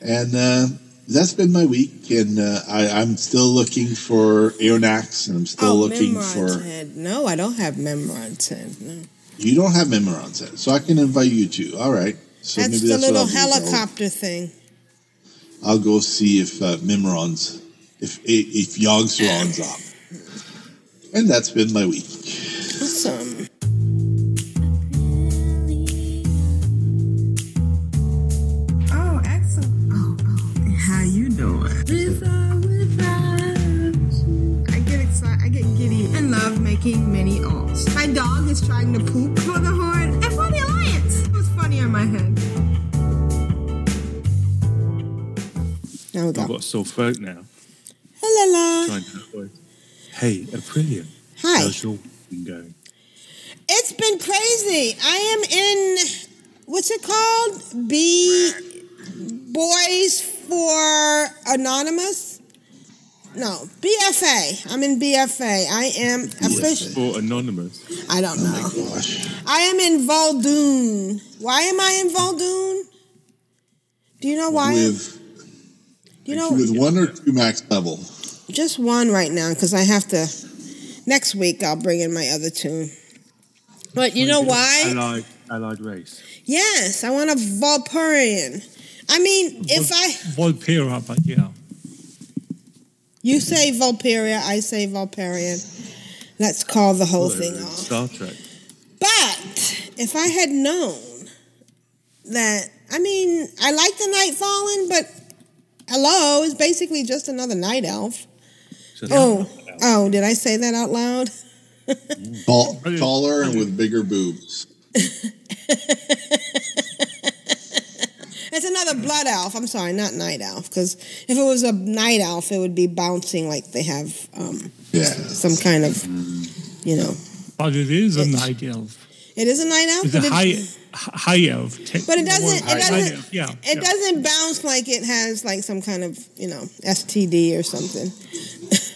And uh, that's been my week. And uh, I, I'm still looking for Aeonaxx, and I'm still oh, looking for. No, I don't have Mimiron's head. No. You don't have Mimiron's head, so I can invite you to. All right. So that's maybe the little what I'll do. I'll- helicopter thing. I'll go see if uh, Mimiron's, if if Yogg Saron's up. And that's been my week. Awesome. Oh, excellent. Oh, oh. How you doing? I get excited. I get giddy and love making many alts. My dog is trying to poop I've got a sore throat now. Hello. Trying. Hey, Aprillian. Hi. How's your week going? It's been crazy. I am in what's it called? B Boys for Anonymous. No, BFA. I'm in BFA. I am official. For Anonymous. I don't oh know. Oh Gosh. I am in Vol'dun. Why am I in Vol'dun? Do you know why? With, you know, with one or two max level. just one right now because I have to. Next week I'll bring in my other two. But you know why? Allied, allied race. Yes, I want a Volpurian. I mean, if I Vulpera, but yeah. You say Vulperia, I say Vulperian. Let's call the whole thing off. Star Trek. But if I had known that, I mean, I like the Night Fallen, but hello, it's basically just another night elf. Oh, oh, did I say that out loud? Tall, taller and with bigger boobs. It's another blood elf. I'm sorry, not night elf. Because if it was a night elf, it would be bouncing like they have um, Yeah. some kind of, you know. But it is a night elf. It is a night elf, It's but a it, high, high elf. but it doesn't. It doesn't. Yeah. It doesn't bounce like it has like some kind of you know STD or something.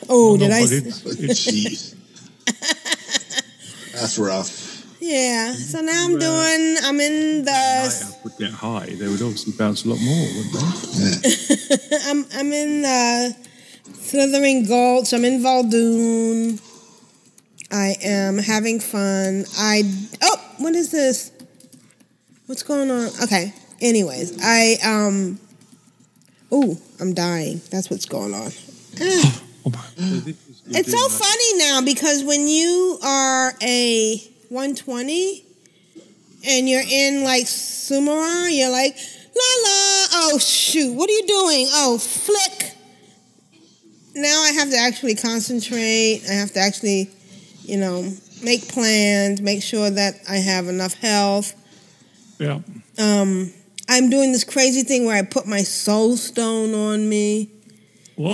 oh, did no, I? but s- it's- That's rough. Yeah. So now I'm doing. I'm in the. Would get high, they would obviously bounce a lot more, wouldn't they? I'm I'm in the Slithering Gulch. I'm in Vol'dun. I am having fun. I oh, what is this? What's going on? Okay. Anyways, I um. Oh, I'm dying. That's what's going on. Ah. It's so funny now because when you are a 120 and you're in like Suramar, you're like, la la, oh shoot, what are you doing? Oh, flick. Now I have to actually concentrate. I have to actually, you know, make plans, make sure that I have enough health. Yeah. Um, I'm doing this crazy thing where I put my soul stone on me. What?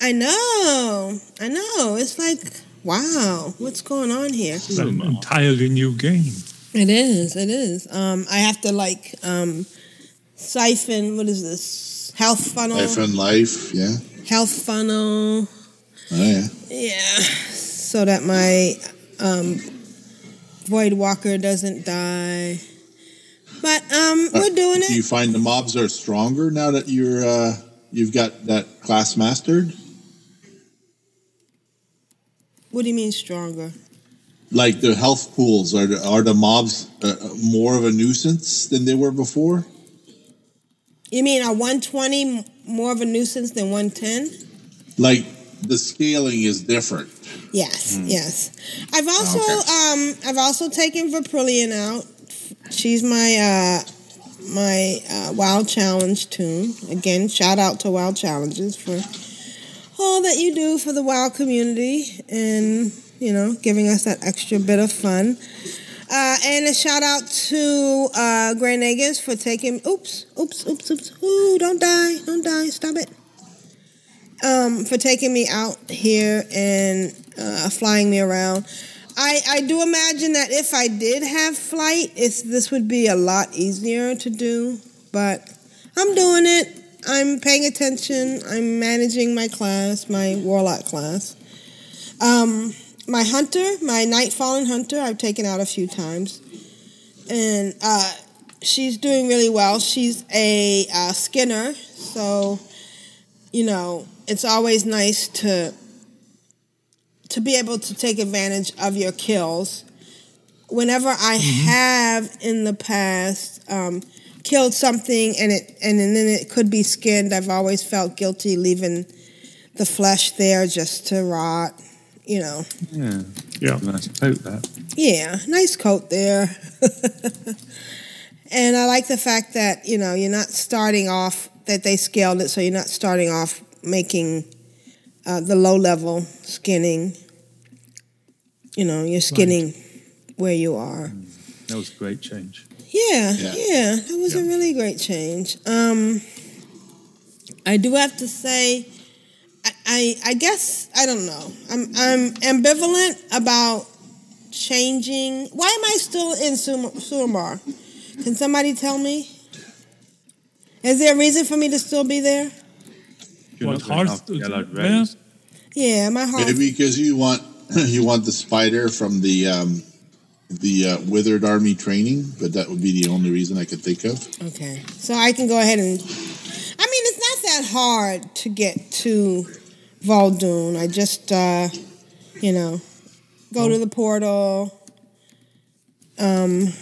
I know. I know. It's like, wow, what's going on here? It's an entirely new game. It is. It is. Um, I have to like um, siphon. What is this? Health funnel. Life and life, yeah. Health funnel. Oh, yeah. Yeah. So that my um, void walker doesn't die. But um, we're doing it. Do you find the mobs are stronger now that you're uh, you've got that class mastered? What do you mean stronger? Like the health pools are the, are the mobs uh, more of a nuisance than they were before? You mean a 120 more of a nuisance than 110? Like the scaling is different. Yes, Hmm. yes. I've also um I've also taken Verprillion out. She's my uh my uh, Wild Challenge tune. Again, shout out to WoW Challenges for all that you do for the WoW community and you know giving us that extra bit of fun. Uh, and a shout out to uh, Grand for taking. Oops, oops, oops, oops. Ooh, don't die, don't die. Stop it um, for taking me out here and uh, flying me around. I, I do imagine that if I did have flight, it's, this would be a lot easier to do, but I'm doing it. I'm paying attention. I'm managing my class, my warlock class. Um, my hunter, my night fallen hunter, I've taken out a few times, and uh, she's doing really well. She's a uh, skinner, so you know it's always nice to to be able to take advantage of your kills. Whenever I have in the past um, killed something and it and then it could be skinned, I've always felt guilty leaving the flesh there just to rot. You know, Yeah. Yeah. Nice coat that. yeah, nice coat there. and I like the fact that, you know, you're not starting off, that they scaled it, so you're not starting off making uh, the low level skinning. You know, you're skinning where you are. That was a great change. Yeah, Yeah. yeah, that was a really great change. Um, I do have to say, I, I, I guess I don't know. I'm, I'm ambivalent about changing. Why am I still in Sum- Suramar? Can somebody tell me? Is there a reason for me to still be there? You're What, not going Hearth- after yeah. Yeah, my heart. Maybe because you want you want the spider from the um, the uh, withered army training, but that would be the only reason I could think of. Okay, so I can go ahead and. I mean, it's not that hard to get to Vol'dun. I just, uh, you know, go to the portal, um,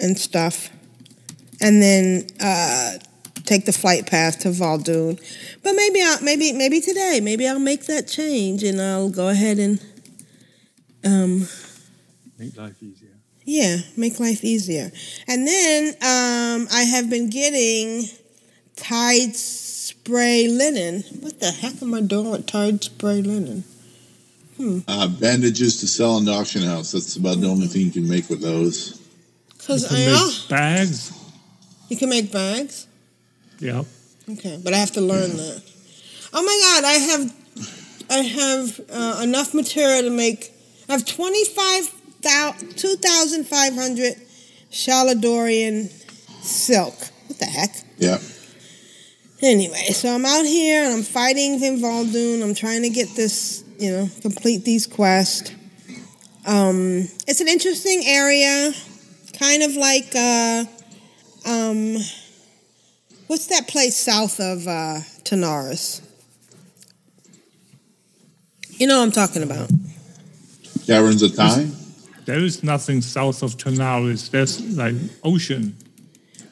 and stuff, and then uh, take the flight path to Vol'dun. But maybe I'll maybe maybe today, maybe I'll make that change and I'll go ahead and um Make life easier. yeah, make life easier. And then um, I have been getting Tide spray linen. What the heck am I doing with Tide spray linen? Uh, bandages to sell in the auction house. That's about the only thing you can make with those. Because You can make bags. you can make bags. Yeah. Okay, but I have to learn that. Oh my God, I have I have uh, enough material to make. I have twenty five thousand, two thousand five hundred Shal'dorei silk. What the heck? Yeah. Anyway, so I'm out here and I'm fighting in Vol'dun. I'm trying to get this, you know, complete these quests. Um, it's an interesting area, kind of like, uh, um, what's that place south of uh, Tanaris? You know what I'm talking about. Caverns of Time? There is nothing south of Tanaris. There's like ocean.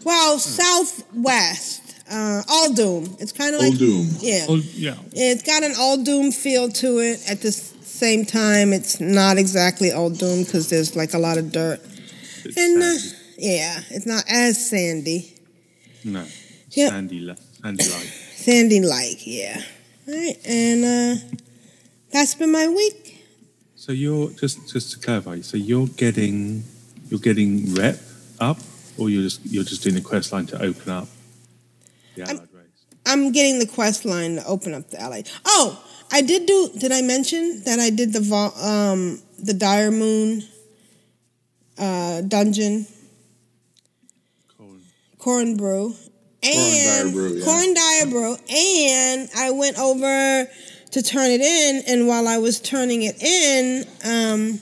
Well, southwest, uh, Uldum. It's kind of like Uldum. Yeah. Oh, yeah. It's got an Uldum feel to it. At the same time, it's not exactly Uldum because there's like a lot of dirt. and uh, yeah, it's not as sandy. No. Yep. Sandy, sandy like. Sandy like, yeah. All right, and uh, that's been my week. So you're just just to clarify. So you're getting you're getting rep up, or you're just you're just doing the quest line to open up the allied race. I'm getting the quest line to open up the alley. Oh, I did do. Did I mention that I did the um the Dire Moon uh, dungeon? Corn Brew. And Dire Brew, yeah. Coren Direbrew. And I went over to turn it in, and while I was turning it in, um,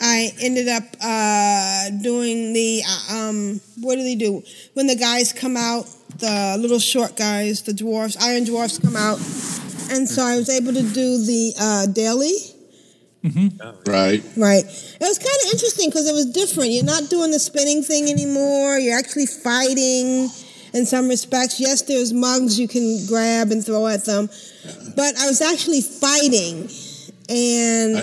I ended up uh, doing the uh, um, what do they do when the guys come out? The little short guys, the dwarfs, iron dwarfs come out, and so I was able to do the uh, daily. Right. Right. It was kind of interesting because it was different. You're not doing the spinning thing anymore. You're actually fighting in some respects. Yes, there's mugs you can grab and throw at them, but I was actually fighting, and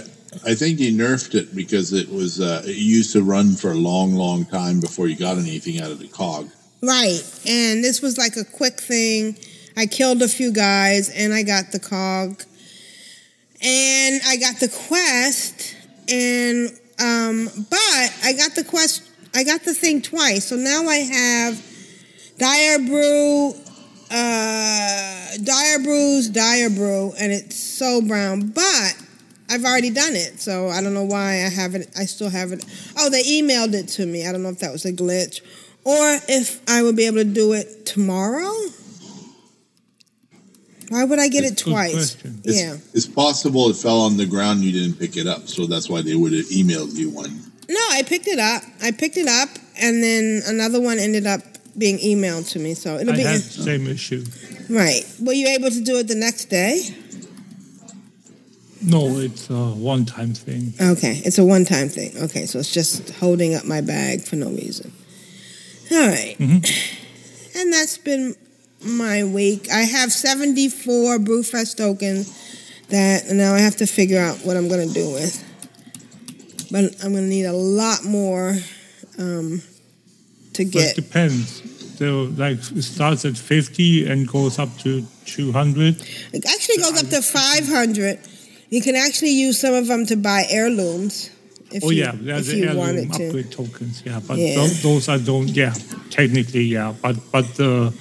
I think he nerfed it because it was uh, it used to run for a long, long time before you got anything out of the cog. right. And this was like a quick thing. I killed a few guys, and I got the cog, and I got the quest, and um, but I got the quest. I got the thing twice, so now I have Direbrew, uh, Direbrews, Dire Brew, and it's so brown. But I've already done it, so I don't know why I haven't. I still have it. Oh, they emailed it to me. I don't know if that was a glitch, or if I would be able to do it tomorrow. Why would I get it twice? It's, Yeah. It's possible it fell on the ground you didn't pick it up, so that's why they would have emailed you one. No, I picked it up. I picked it up, and then another one ended up being emailed to me. So it'll I be had the same issue. right. Were you able to do it the next day? No, it's a one-time thing. Okay, it's a one-time thing. Okay, so it's just holding up my bag for no reason. All right. and that's been my week. I have seventy-four Brewfest tokens that now I have to figure out what I'm going to do with. But I'm going to need a lot more um, to get. it depends. So, like, it starts at 50 and goes up to 200. It actually goes up to 500. You can actually use some of them to buy heirlooms. If oh, you, yeah, there's if the heirloom wanted to. upgrade tokens. Yeah, but Yeah. tho- those I don't, yeah, technically, yeah. But, but the,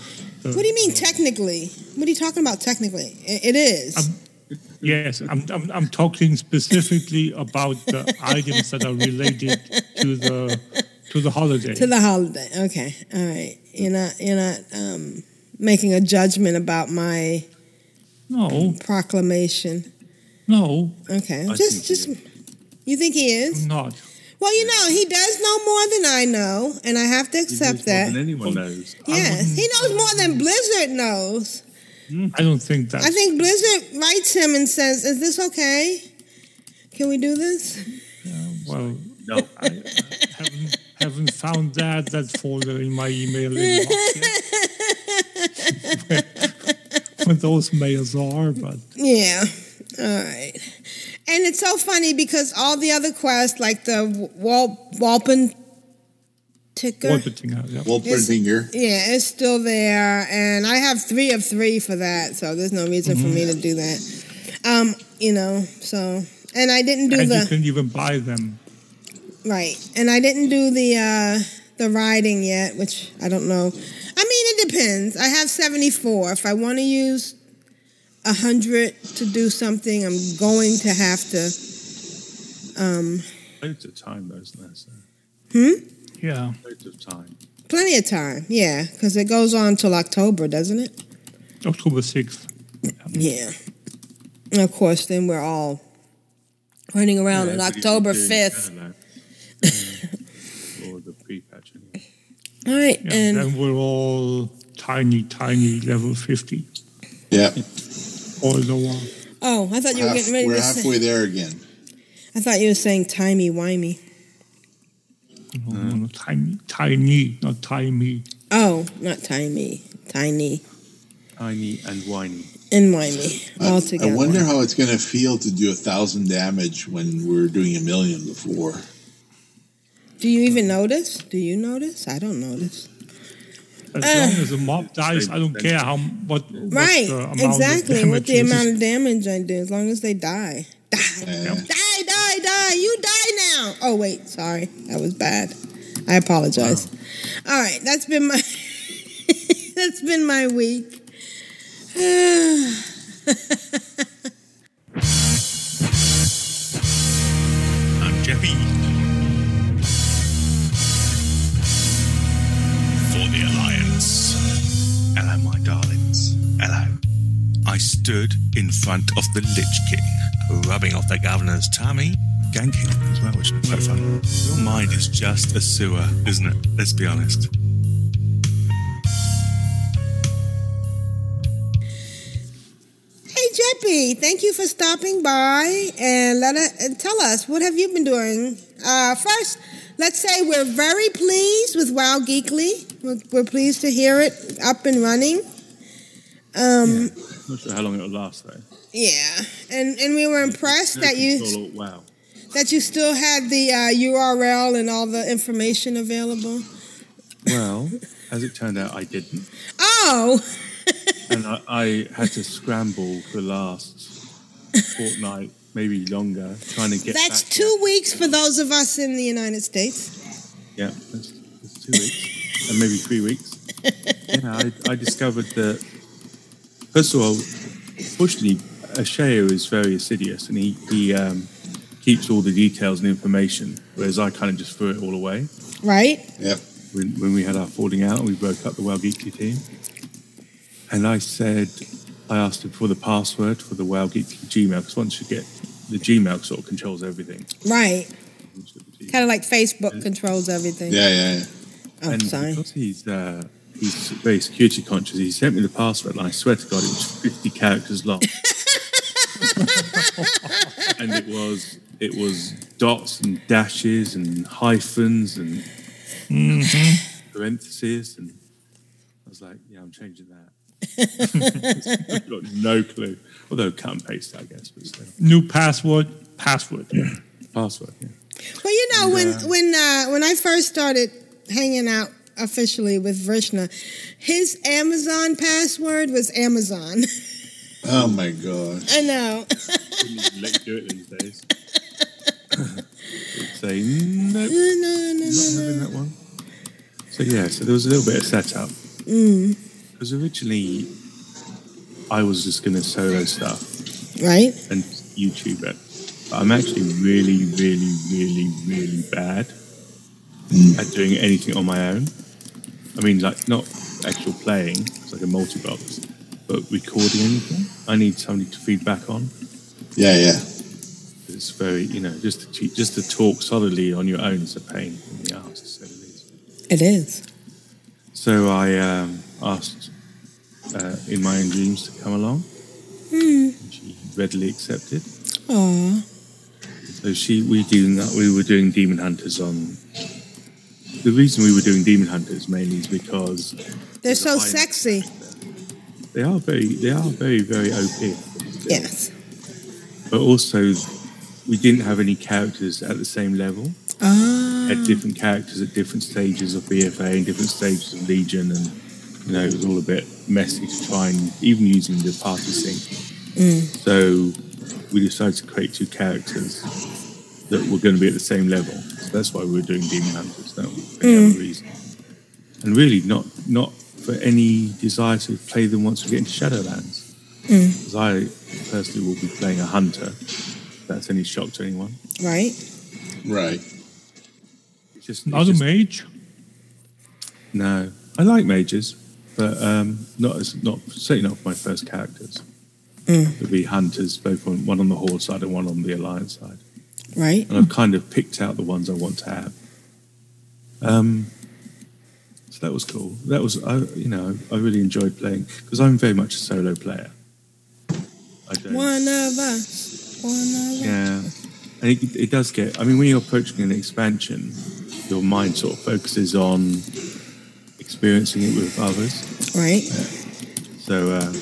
the What do you mean technically? What are you talking about technically? It is. Yes, I'm, I'm, I'm talking specifically about the items that are related to the to the holiday. to the holiday. Okay. All right. You're not you're not um, making a judgment about my no proclamation. No. Okay. I just just you think he is? I'm not. Well, you know, he does know more than I know, and I have to accept that. More than anyone knows. Yes, he knows more than Blizzard knows. I don't think that. I think Blizzard writes him and says, "Is this okay? Can we do this?" Well, no, I haven't, haven't found that that folder in my email inbox yet. what those mails are, but Yeah. All right. And it's so funny because all the other quests, like the Wal- Walpen ticker, Wolpertinger, yeah. Wolpertinger. yeah, it's still there, and I have three of three for that, so there's no reason for me to do that. Um, you know, so and I didn't do and you the can even buy them. Right, and I didn't do the uh the riding yet, which I don't know. I mean, it depends. I have 74. If I want to use a hundred to do something, I'm going to have to. Um, Loads of time, though, isn't there? So, hmm. Yeah. loads of time. Plenty of time, yeah, because it goes on till October, doesn't it? October 6th. Yeah. And of course, then we're all running around Yeah, on everybody's October doing 5th. Mm. Canada. Or the pre-patch. anyway. All right, Yeah, and then we're all tiny, tiny level 50 Yeah. all the while. oh, I thought you were Half- getting ready we're to halfway say. there again. I thought you were saying timey wimey. No, no, no, tiny, tiny, not tiny. Oh, not timey, tiny Tiny and whiny. and wimey I, all I wonder how it's going to feel to do a thousand damage when we were doing a million before. Do you even notice? Do you notice? I don't notice. As Uh. long as the mob dies, I don't care how what, what Right, the amount exactly. Of What the amount of damage I do, as long as they die. Die, Uh, die, die, die. You die now. Oh wait, sorry, that was bad. I apologize. All right, that's been my that's been my week. I'm Jeppy. My darlings. Hello. I stood in front of the Lich King, rubbing off the governor's tummy, ganking as well, which was quite fun. Your mind is just a sewer, isn't it? Let's be honest. Hey Jeppy, thank you for stopping by and let and tell us what have you been doing. Uh, first, let's say we're very pleased with WoW Geekly. We're, we're pleased to hear it up and running. Um, Not sure how long it'll last, though. yeah, and and we were impressed No that you control wow. that you still had the uh, URL and all the information available. Well, as it turned out, I didn't. Oh, and I, I had to scramble for the last fortnight, maybe longer, trying to get that's two weeks for those of us in the United States. Yeah, that's, that's two weeks, and maybe three weeks. Yeah, I, I discovered that. First of all, fortunately, Asheo is very assiduous, and he he um, keeps all the details and information, whereas I kind of just threw it all away. Right? Yeah. When, when we had our falling out and we broke up the WoW Geekly team, and I said, I asked him for the password for the WoW Geekly Gmail because once you get the Gmail, sort of controls everything. Right. Kind of like Facebook controls everything. Yeah, yeah, yeah. Oh, and sorry. because he's uh, he's very security conscious, he sent me the password, and I swear to God, it was fifty characters long, and it was it was dots and dashes and hyphens and parentheses, and I was like, yeah, I'm changing that. I've got no clue. Although cut and paste, I guess, but still. New password, password. Password, yeah. Well, you know, when uh, when uh, when I first started hanging out officially with Vrishna, his Amazon password was Amazon. Oh my god. I know. Let do it these days. Say, nope, no, no, no, not having that one. So yeah, so there was a little bit of setup. Mm, Because originally, I was just going to solo stuff right? and YouTube it. But I'm actually really, really, really, really bad at doing anything on my own. I mean, like not actual playing, it's like a multi-box, but recording anything. I need somebody to feed back on. Yeah, yeah. It's very, you know, just to, te- just to talk solidly on your own is a pain in the arse. So it is. It is. So I um, asked uh, in my own dreams to come along. Hmm. She readily accepted. Aw. So she, we doing that. We were doing Demon Hunters on. The reason we were doing Demon Hunters mainly is because They're so sexy. they are very they are very very OP. Yes. But also, we didn't have any characters at the same level. Ah. Had different characters at different stages of BFA and different stages of Legion, and you know it was all a bit messy to try and even using the party sync. Mm. So we decided to create two characters that were going to be at the same level. So that's why we were doing Demon Hunters. No any Mm. other reason. And really, not not for any desire to play them once we get into Shadowlands. Mm. Because I personally will be playing a hunter. If that's any shock to anyone. Right. Right. It's just, Not it's a mage. No, I like mages, but um, not as not certainly not for my first characters. Mm. It'll be hunters, both on one on the Horde side and one on the Alliance side. Right. And I've kind of picked out the ones I want to have. Um, so that was cool. That was, I, you know, I really enjoyed playing because I'm very much a solo player. I don't. One of us. One of us. Yeah, and it, it does get. I mean, when you're approaching an expansion, your mind sort of focuses on experiencing it with others. Right. So, uh,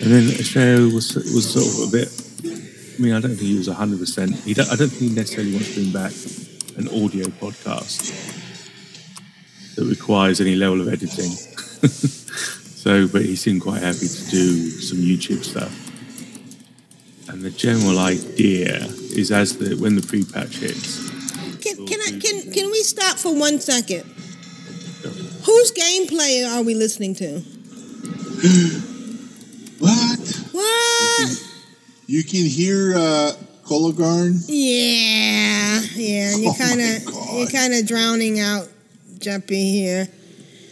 and then Sheo was was sort of a bit. I mean, I don't think he was hundred percent. He don't, I don't think he necessarily wants to bring back an audio podcast that requires any level of editing. so, but he seemed quite happy to do some YouTube stuff. And the general idea is, as the when the pre-patch hits, Can, can I can can we stop for one second? Whose gameplay are we listening to? What? What? You can hear uh, Kologarn. Yeah, yeah. And you're Oh kind of you're kind of drowning out, Jumpy here.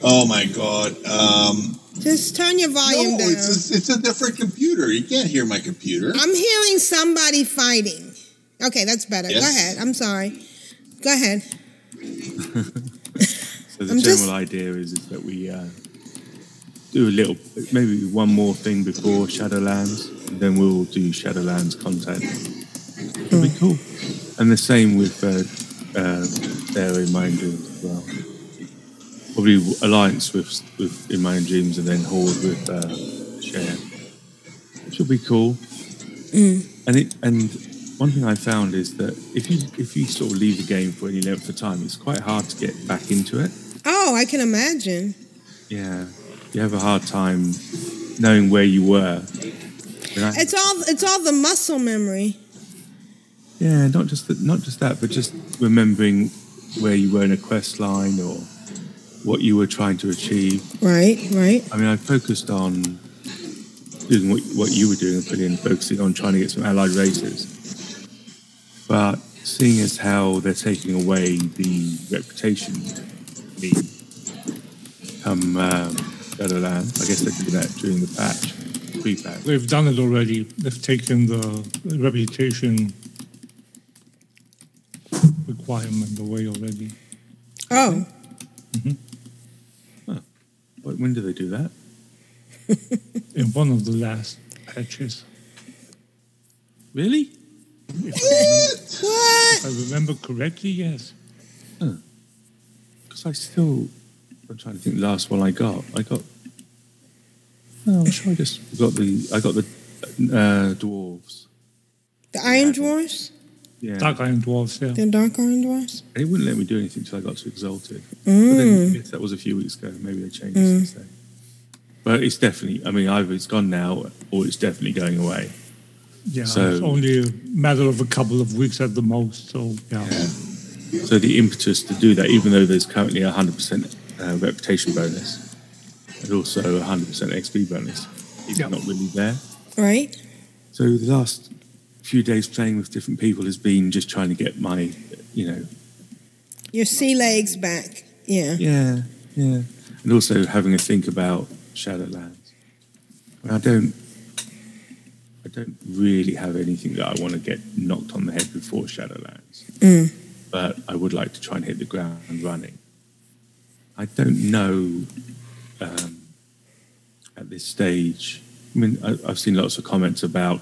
Oh my god. Um, Just turn your volume no, down. it's a, it's a different computer. You can't hear my computer. I'm hearing somebody fighting. Okay, that's better. Go ahead. I'm sorry. Go ahead. So the I'm general just- idea is, is that we uh, do a little, maybe one more thing before Shadowlands, and then we'll do Shadowlands content. It'll be cool. And the same with uh, uh, there in my own dreams as well. Probably alliance with with in my own dreams, and then horde with uh, share. Which will be cool. And it and one thing I found is that if you if you sort of leave the game for any length of time, it's quite hard to get back into it. Oh, I can imagine. Yeah, you have a hard time knowing where you were. And It's all it's all the muscle memory. yeah, not just that, not just that, but just remembering where you were in a quest line or what you were trying to achieve. Right, right. I mean, I focused on doing what, what you were doing, Opinion, focusing on trying to get some allied races. But seeing as how they're taking away the reputation come um, Shadowlands, I guess they did that during the patch, pre-patch. They've done it already. They've taken the reputation requirement away already. Oh, mm-hmm. Wh- When did they do that? In one of the last patches. Really? If what? I remember correctly, yes. Because I still, I'm trying to think. Last one I got, I got. No, I'm sure I just got the. I got the uh, dwarves. The Iron Dwarves. Yeah. Dark Iron Dwarves, yeah. The Dark Iron Dwarves? And it wouldn't let me do anything until I got to Exalted. But Mm. then yes, that was a few weeks ago. Maybe they changed Mm. it since then. But it's definitely. I mean, either it's gone now or it's definitely going away. Yeah, So- it's only a matter of a couple of weeks at the most. So, yeah. So the impetus to do that, even though there's currently a hundred percent uh, reputation bonus, and also hundred percent XP bonus, is not really there. Right? So the last few days playing with different people has been just trying to get my, you know, Your sea legs back. Yeah. yeah, yeah, and also having a think about Shadowlands. I, I don't, I don't really have anything that I want to get knocked on the head before Shadowlands, Mm. but I would like to try and hit the ground running. I don't know um, at this stage. I mean, I, I've seen lots of comments about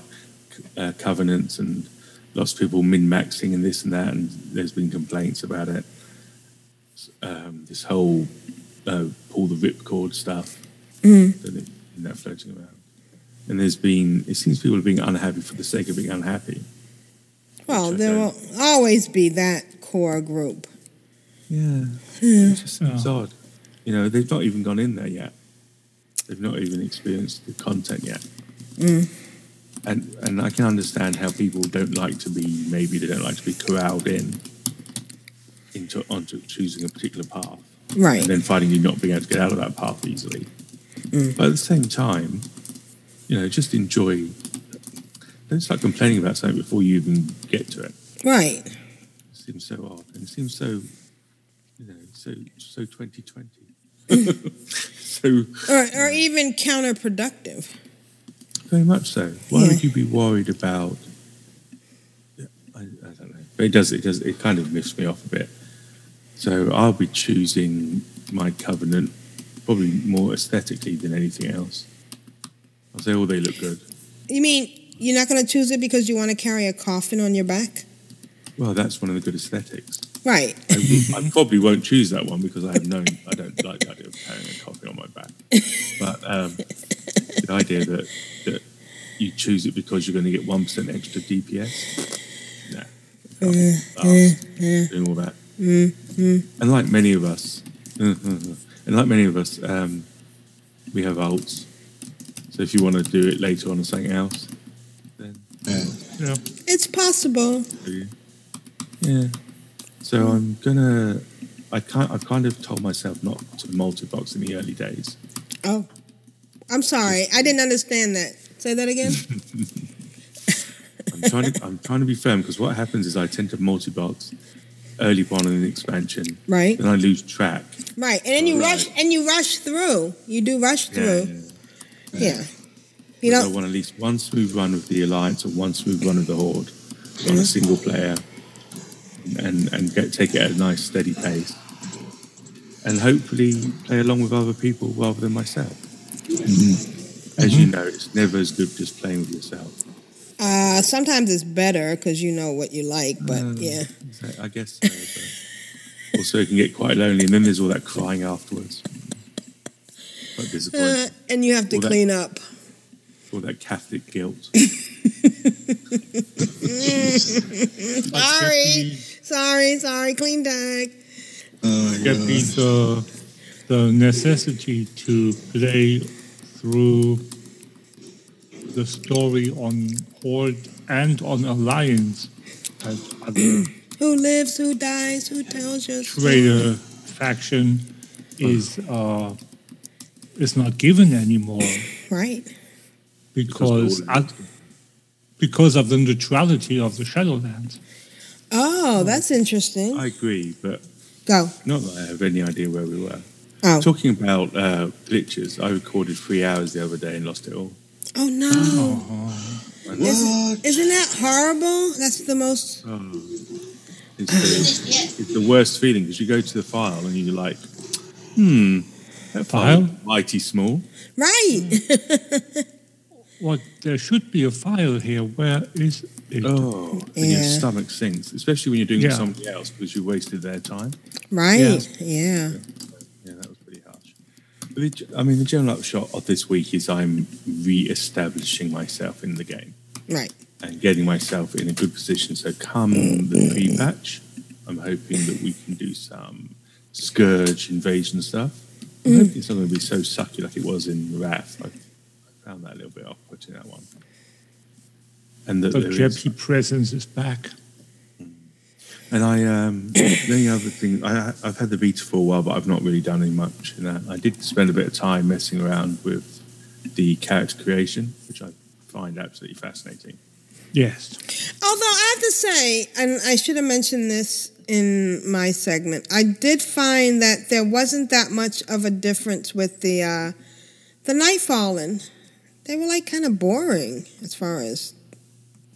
uh, covenants and lots of people min maxing and this and that, and there's been complaints about it. Um, this whole uh, pull the ripcord stuff. Mm. Don't know- that floating around. And there's been, it seems people are being unhappy for the sake of being unhappy. Well, there will always be that core group. Yeah. Yeah. It just seems odd. You know, they've not even gone in there yet. They've not even experienced the content yet. Mm. And and I can understand how people don't like to be maybe they don't like to be corralled in into onto choosing a particular path. Right. And then finding you not being able to get out of that path easily. Mm. But at the same time, you know, just enjoy don't start complaining about something before you even get to it. Right. It seems so odd. And it seems so you know, so so twenty twenty. so Or, or even counterproductive. Very much so. Why Yeah. would you be worried about? I, I don't know. But it does. It does. It kind of lifts me off a bit. So I'll be choosing my covenant probably more aesthetically than anything else. I'll say, oh, they look good. You mean you're not going to choose it because you want to carry a coffin on your back? Well, that's one of the good aesthetics. Right. I, I probably won't choose that one because I have known I don't like the idea of carrying a coffin on my back. But um, the idea that that you choose it because you're going to get one percent extra DPS, no, Uh, Us uh, doing all that. mm, mm. And like many of us, and like many of us, um, we have alts. So if you want to do it later on or something else, then yeah. It's possible. Yeah. So I'm gonna. I can't. I've kind of told myself not to multi-box in the early days. Oh, I'm sorry. I didn't understand that. Say that again. I'm trying to. I'm trying to be firm because what happens is I tend to multi-box early on in the expansion, Right. Then I lose track. right. And then you Right. rush and you rush through. You do rush Yeah, through. Yeah. You Whereas I want at least one smooth run with the alliance and one smooth run of the horde on a single player, and and get take it at a nice steady pace, and hopefully play along with other people rather than myself. As you know, it's never as good just playing with yourself. uh, sometimes it's better because you know what you like, but Mm. yeah. I guess so, also it can get quite lonely, and then there's all that crying afterwards. Quite disappointing. Uh, and you have to Well, that- clean up. all that Catholic guilt. sorry. Sorry, sorry. Clean tag. Get me the, the necessity to play through the story on Horde and on Alliance as other Who lives, who dies, who tells your traitor story? faction is uh, is not given anymore Right. because at, because of the neutrality of the Shadowlands. Oh, that's interesting. I agree, but Go. not that I have any idea where we were. Oh. Talking about uh, glitches, I recorded three hours the other day and lost it all. Oh no. Isn't, isn't that horrible? That's the most. Oh. It's, the, it's the worst feeling because you go to the file and you're like, hmm, that file, File? mighty small. Right. What there should be a file here. Where is it? Oh, and your stomach sinks, especially when you're doing it Yeah. with somebody else because you wasted their time. right. Yeah. Yeah. Yeah, that was pretty harsh. But the, g- I mean, the general upshot of this week is I'm re-establishing myself in the game Right. and getting myself in a good position. So come the pre-patch, I'm hoping that we can do some scourge invasion stuff. I'm Mm. hoping it's not going to be so sucky like it was in Wrath. I, I found that a little bit off-putting that one. And that The there is- Jeppy presence is back. And I, um, the other thing, I, I've had the Vita for a while, but I've not really done any much in that. I did spend a bit of time messing around with the character creation, which I find absolutely fascinating. Yes. Although I have to say, and I should have mentioned this in my segment, I did find that there wasn't that much of a difference with the uh, the Nightfallen. They were like kind of boring as far as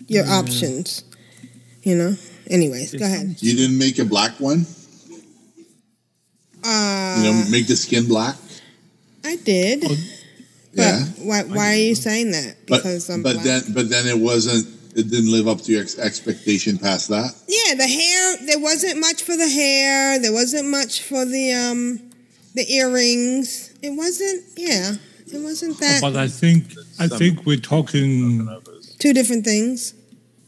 your Yeah. options. You know. Anyways, go ahead. You didn't make a black one? Uh, You know, make the skin black? I did. Yeah. Why? Why are you saying that? But, I'm but black? then but then it wasn't it didn't live up to your ex- expectation past that. Yeah, the hair. There wasn't much for the hair. There wasn't much for the um the earrings. It wasn't. Yeah, It wasn't that But I think I think we're talking. two different things.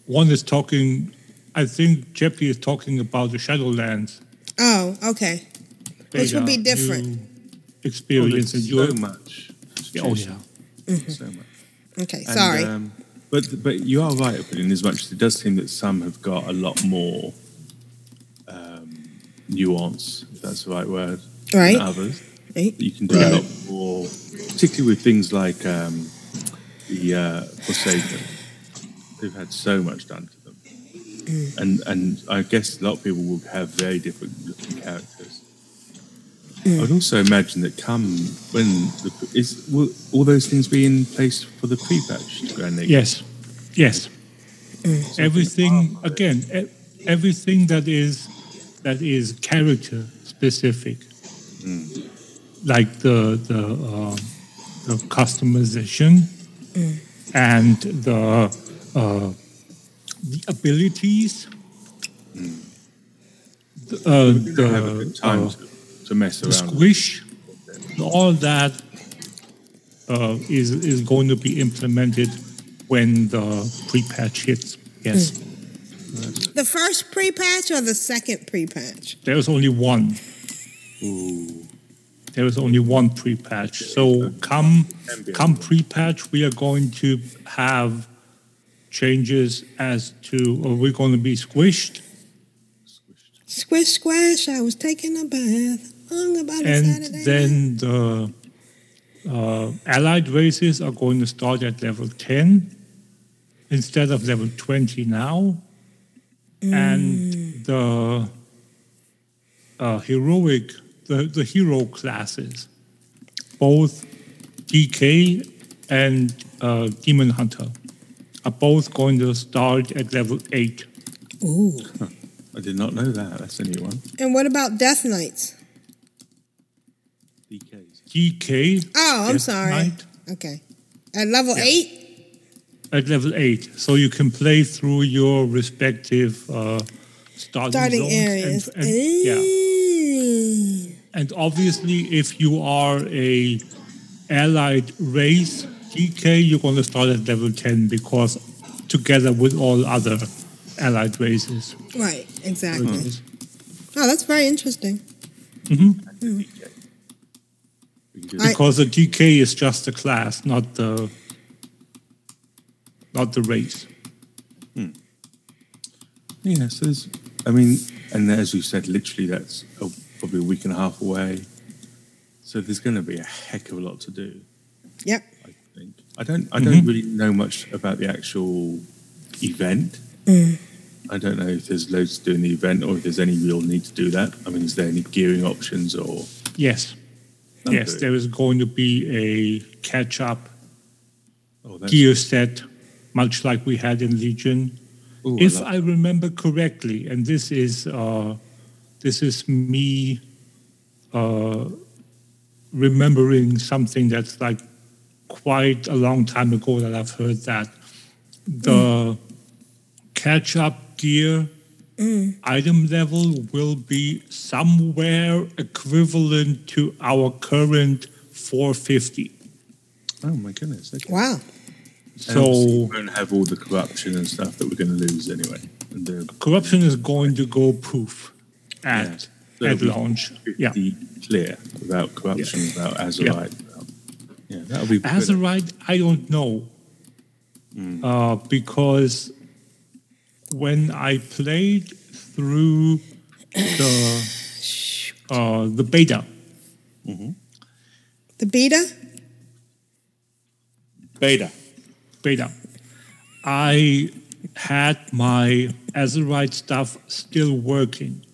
One is talking. I think Jeppy is talking about the Shadowlands. Oh, okay. Which would be different. new Experience Oh, and there's so much. Yeah, oh yeah. Mhm. So much. Okay, And, sorry. um, but but you are right, in as much as it does seem that some have got a lot more um, nuance, if that's the right word, Right. than others. Right. You can do a Right. lot more, particularly with things like um, the uh, Forsaken. They've had so much done to them, Mm. and and I guess a lot of people will have very different looking characters. Mm. I would also imagine that come when the, is will all those things be in place for the pre-patch Grand League? Yes, yes. Mm. Everything again. E- everything that is that is character specific, like the the uh, the customization Mm. and the uh, the abilities. The, uh, the, have a good time uh, to, to mess the around. squish, all that uh, is is going to be implemented when the pre-patch hits. Yes, The first pre-patch or the second pre-patch? there is only one. There is only one pre-patch. So come come pre-patch, we are going to have changes as to are we going to be squished Squish squash, I was taking a bath. Hung about a and Saturday. then the uh, allied races are going to start at level 10 instead of level 20 now and the uh, heroic the, the hero classes both dk and uh, demon hunter are both going to start at level 8 Ooh. I did not know that. That's a new one. And what about Death Knights? dk Oh, I'm Death sorry. Knight, Okay. At level Yeah. eight? at level 8 so you can play through your respective uh, starting, Starting zones areas. and, and- yeah Ooh. And obviously if you are a allied race dk you're going to start at level 10 because together with all other allied races Right, exactly. Mhm. Oh, that's very interesting. Mhm. Hmm. because the dk is just the class not the not the race Yeah, so there's, I mean, and as you said, literally that's a, probably a week and a half away. So there's going to be a heck of a lot to do. Yep. I think I don't, I don't Mhm. really know much about the actual event. Mm. I don't know if there's loads to do in the event or if there's any real need to do that. I mean, is there any gearing options or? yes yes there is going to be a catch up Oh, gear set much like we had in legion Ooh, I if love I remember correctly, and this is uh, this is me uh, remembering something that's like quite a long time ago that I've heard that the catch up gear item level will be somewhere equivalent to our current 450. Oh my goodness. Okay. Wow. And So we won't have all the corruption and stuff that we're going to lose anyway. And the, corruption is going to go poof at So at be launch. Yeah. clear without corruption, without Azerite. without- Yeah, that'll be good. Azerite, I don't know. Hmm. Uh, because when I played through the uh, the beta, The beta? beta, beta, I had my Azerite stuff still working,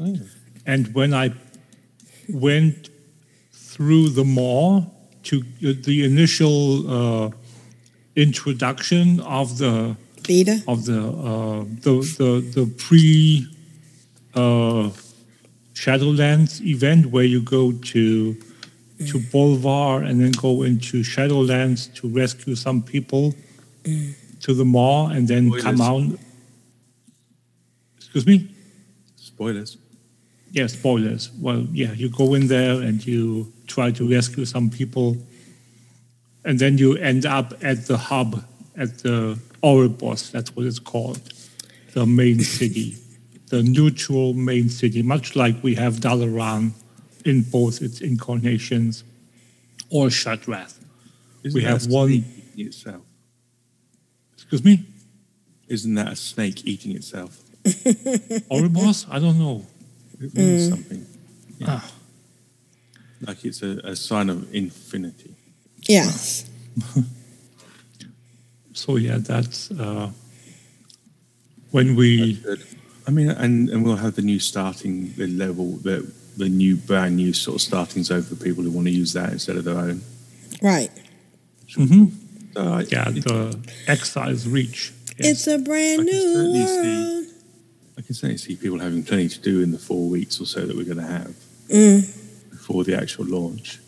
Oh. and when I went through the maw to the initial uh, introduction of the beta of the uh, the the, the pre uh, Shadowlands event where you go to to Bolvar and then go into Shadowlands to rescue some people to the maw and then come Spoilers. out. Excuse me. Spoilers. Yeah, spoilers. Well, yeah, you go in there and you try to rescue some people, and then you end up at the hub at the Oribos. That's what it's called, the main city, the neutral main city, much like we have Dalaran in both its incarnations, or Shattrath. Isn't we that have a one. itself. Excuse me. Isn't that a snake eating itself? Ouroboros? I don't know. It means Mm. something. Yeah. Like it's a, a sign of infinity. Yes. So yeah, that's uh, when we. I mean, and, and we'll have the new starting the level, the the new brand new sort of starting zone for people who want to use that instead of their own. Right. Mm-hmm. So I, yeah, the exercise Reach. It's a brand new world. see. I can certainly see people having plenty to do in the four weeks or so that we're going to have Mm. before the actual launch,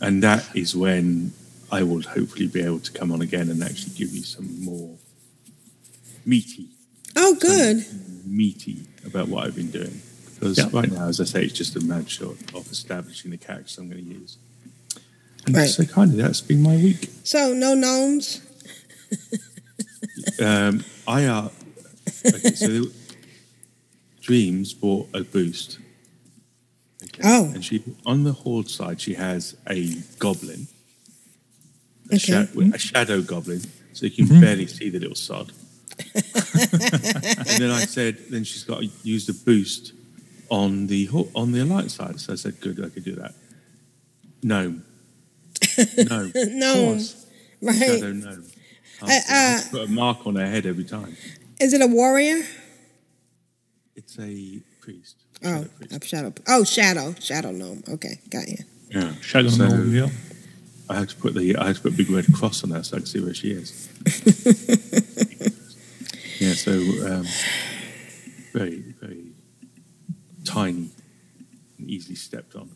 and that is when I will hopefully be able to come on again and actually give you some more meaty, Oh, good. meaty about what I've been doing. Because Yeah. right now, as I say, it's just a mad shot of establishing the characters I'm going to use. And Right. so kind of that's been my week. So no gnomes. Um, I are okay, so Dreams bought a boost. Okay. Oh. And she on the horde side she has a goblin. A, Okay. sha- a shadow goblin, so you can Mm-hmm. barely see the little sod. and then I said, then she's got to use the boost on the ho- on the alliance side. So I said, good, I could do that. Gnome. No. Gnomes. Right. Shadow gnome. Uh, uh, Put a mark on her head every time. Is it a warrior? It's a priest. Oh, a shadow. Oh, shadow. Shadow gnome. Okay, got you. Yeah. Shadow So, gnome, yeah. I had to put the I had to put a big red cross on her so I could see where she is. yeah, so um, very, very tiny and easily stepped on.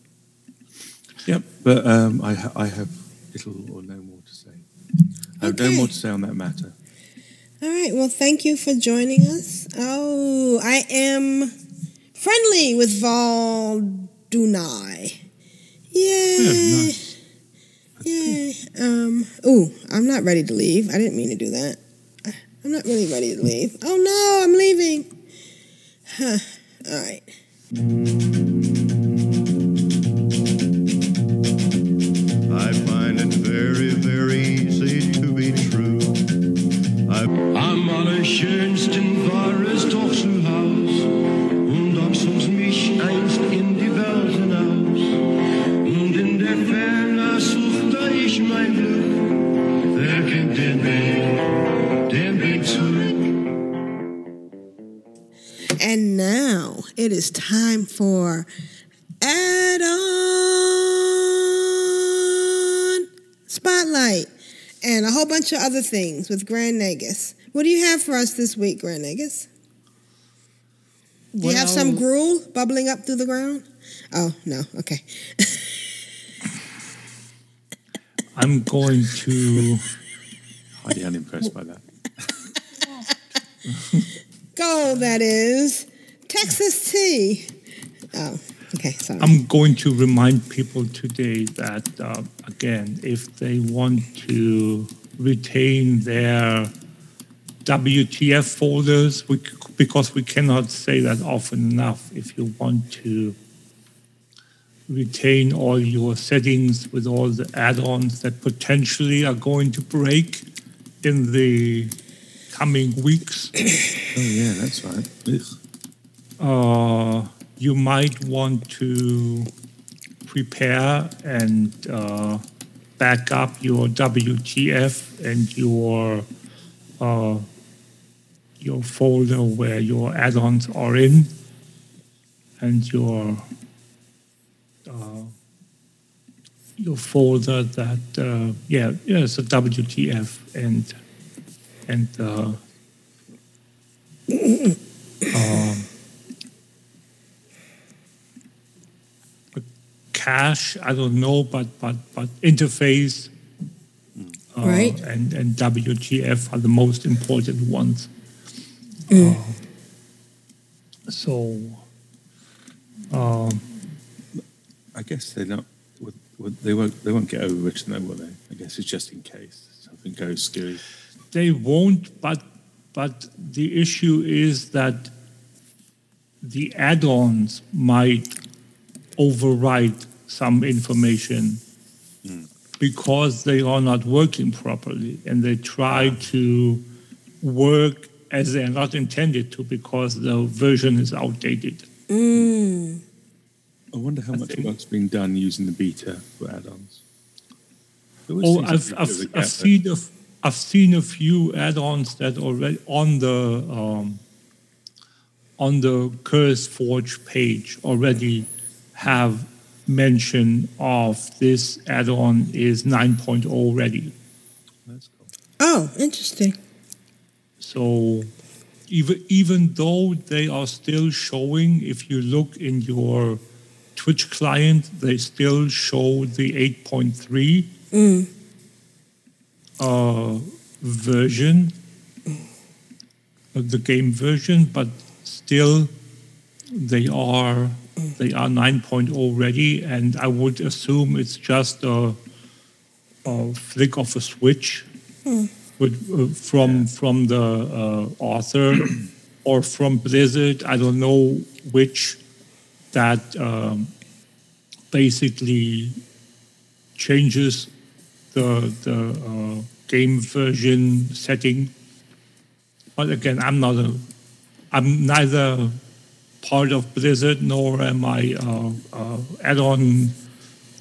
Yep, but um, I ha- I have little or no more to say. I have no more to say on that matter. All right. Well, thank you for joining us. Oh, I am friendly with Val Dunai. Yay. Yay. Um, ooh, I'm not ready to leave. I didn't mean to do that. I'm not really ready to leave. Oh no, I'm leaving. Huh. All right. It is time for add-on spotlight and a whole bunch of other things with Grand Nagus. What do you have for us this week, Grand Nagus? Do you have some gruel bubbling up through the ground? Oh no, okay. I'm going to. Highly unimpressed by that. Go, that is Texas tea. Oh, okay, sorry. I'm going to remind people today that, uh, again, if they want to retain their WTF folders, we, because we cannot say that often enough, if you want to retain all your settings with all the add-ons that potentially are going to break in the coming weeks. Oh yeah, that's right. Ugh. Uh, you might want to prepare and uh, back up your WTF and your uh, your folder where your add-ons are in, and your uh, your folder that uh, yeah yeah it's a WTF and and um, cache i don't know but but but interface uh, Right. and and wtf are the most important ones Mm. Uh, so um, I guess they're not. They won't they won't get overwritten though, will they? I guess it's just in case something goes screwy. They won't, but but the issue is that the add-ons might overwrite some information because they are not working properly and they try to work as they're not intended to because the version is outdated. Mm. I wonder how much work's been done using the beta for add-ons. Oh, I've, I've, bit of a I've seen a, I've seen a few add-ons that already on the um, on the Curse Forge page already have mention of this add-on is 9.0 ready. Oh, interesting. So even even though they are still showing, if you look in your Twitch client, they still show the 8.3 Mm. uh, version, of the game version, but still they are they are 9.0 ready, and I would assume it's just a, a flick of a switch Hmm. with, uh, from from the uh, author or from Blizzard. I don't know which that um, basically changes the the uh, game version setting. But again, I'm not a I'm neither part of Blizzard nor am I uh, uh, add-on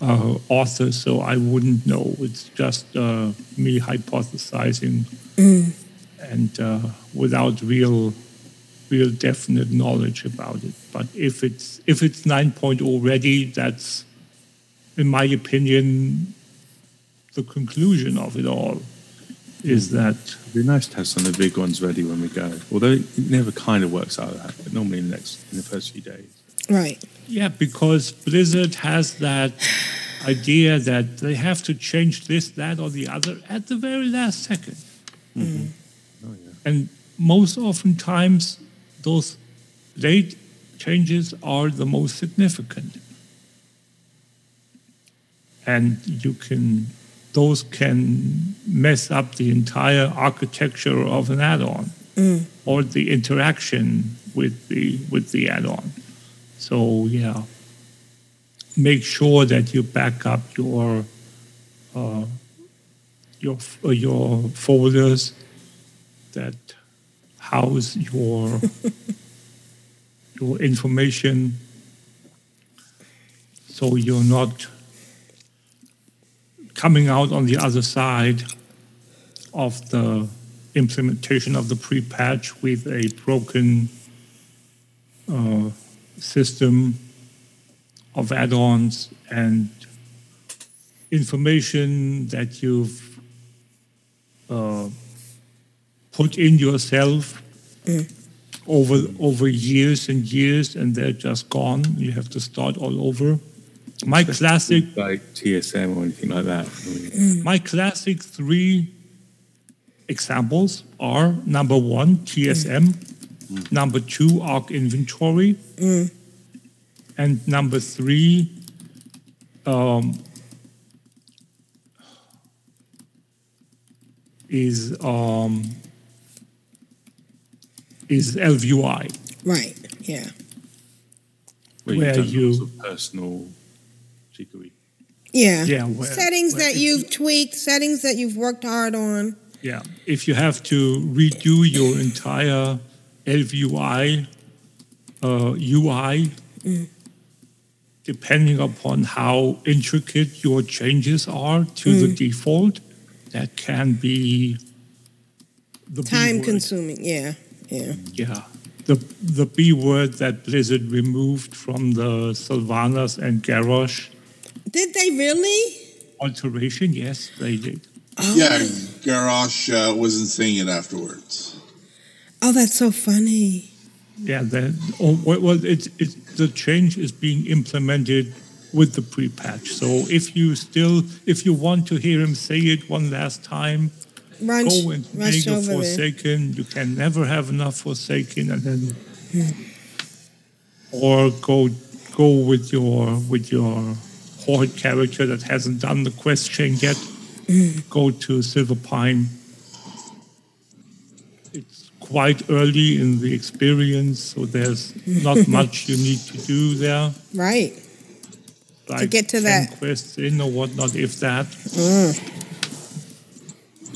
uh, author, so I wouldn't know. It's just uh, me hypothesizing Mm. and uh, without real real definite knowledge about it. But if it's if it's 9.0 ready, that's in my opinion the conclusion of it all is that It'd be nice to have some of the big ones ready when we go. Although it never kind of works out like that, but normally in the next in the first few days. Right. Yeah, because Blizzard has that idea that they have to change this, that, or the other at the very last second. Mm-hmm. Oh yeah, And most oftentimes, those late changes are the most significant. And you can, those can mess up the entire architecture of an add-on Mm. or the interaction with the with the add-on. So yeah, make sure that you back up your uh, your uh, your folders that house your your information, so you're not coming out on the other side of the implementation of the pre-patch with a broken uh, system of add-ons and information that you've uh, put in yourself over over years and years, and they're just gone. You have to start all over. My classic like TSM or anything like that. I my classic three examples are number one, TSM, number two, Ark Inventory, Mm. and number three, um, is um, is ElvUI. Right. Yeah. where, Where you've done you- lots of personal chicory. Yeah. Yeah, where- settings where that you've tweaked, settings that you've worked hard on. Yeah, if you have to redo your entire ElvUI uh, UI, Mm. depending upon how intricate your changes are to the Mm. default, that can be the B Time word. consuming. Yeah. Yeah. Yeah, the the B word that Blizzard removed from the Sylvanas and Garrosh Did they really? alteration. Yes, they did. Yeah, Garrosh uh, wasn't saying it afterwards. Oh, that's so funny. Yeah, the, oh, well, well it's, it's, the change is being implemented with the pre-patch. So if you still, if you want to hear him say it one last time, Run, go and make a over there. Forsaken. You can never have enough Forsaken, and then, Hmm. or go go with your with your horde character that hasn't done the quest chain yet, Mm. go to Silver Pine. It's quite early in the experience, so there's not much you need to do there. Right. Like get to 10 that. quests in or whatnot, if that. Mm.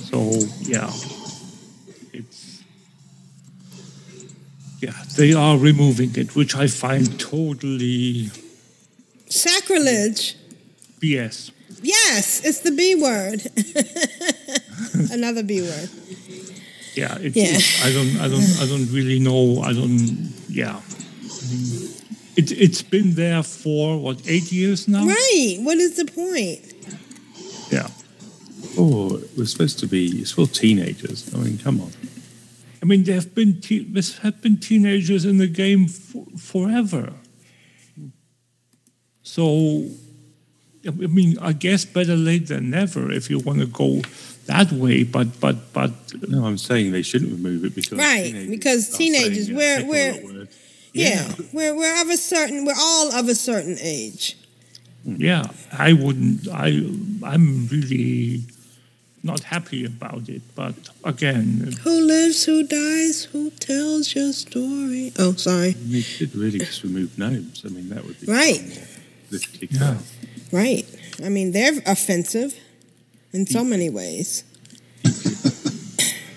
So yeah, it's yeah they are removing it, which I find totally Sacrilege. BS. Yes, it's the B word. Another B word. Yeah, it, Yeah. it- I don't, I don't, I don't really know. I don't. Yeah, I mean, it it's been there for what eight years now. Right. What is the point? Yeah. Oh, it was supposed to be. It's for teenagers. I mean, come on. I mean, there have been te- there have been teenagers in the game for, forever. So, I mean, I guess better late than never if you want to go that way. But but but No, I'm saying they shouldn't remove it because Right. teenagers Because teenagers, saying, we're we're lot of words." yeah, we're we're of a certain we're all of a certain age. Hmm. yeah, I wouldn't. I I'm really not happy about it. But again, Who lives, who dies, who tells your story? Oh, sorry. They should really just remove gnomes. I mean, that would be Right. politically Yeah. correct. Right. I mean, they're offensive in so many ways.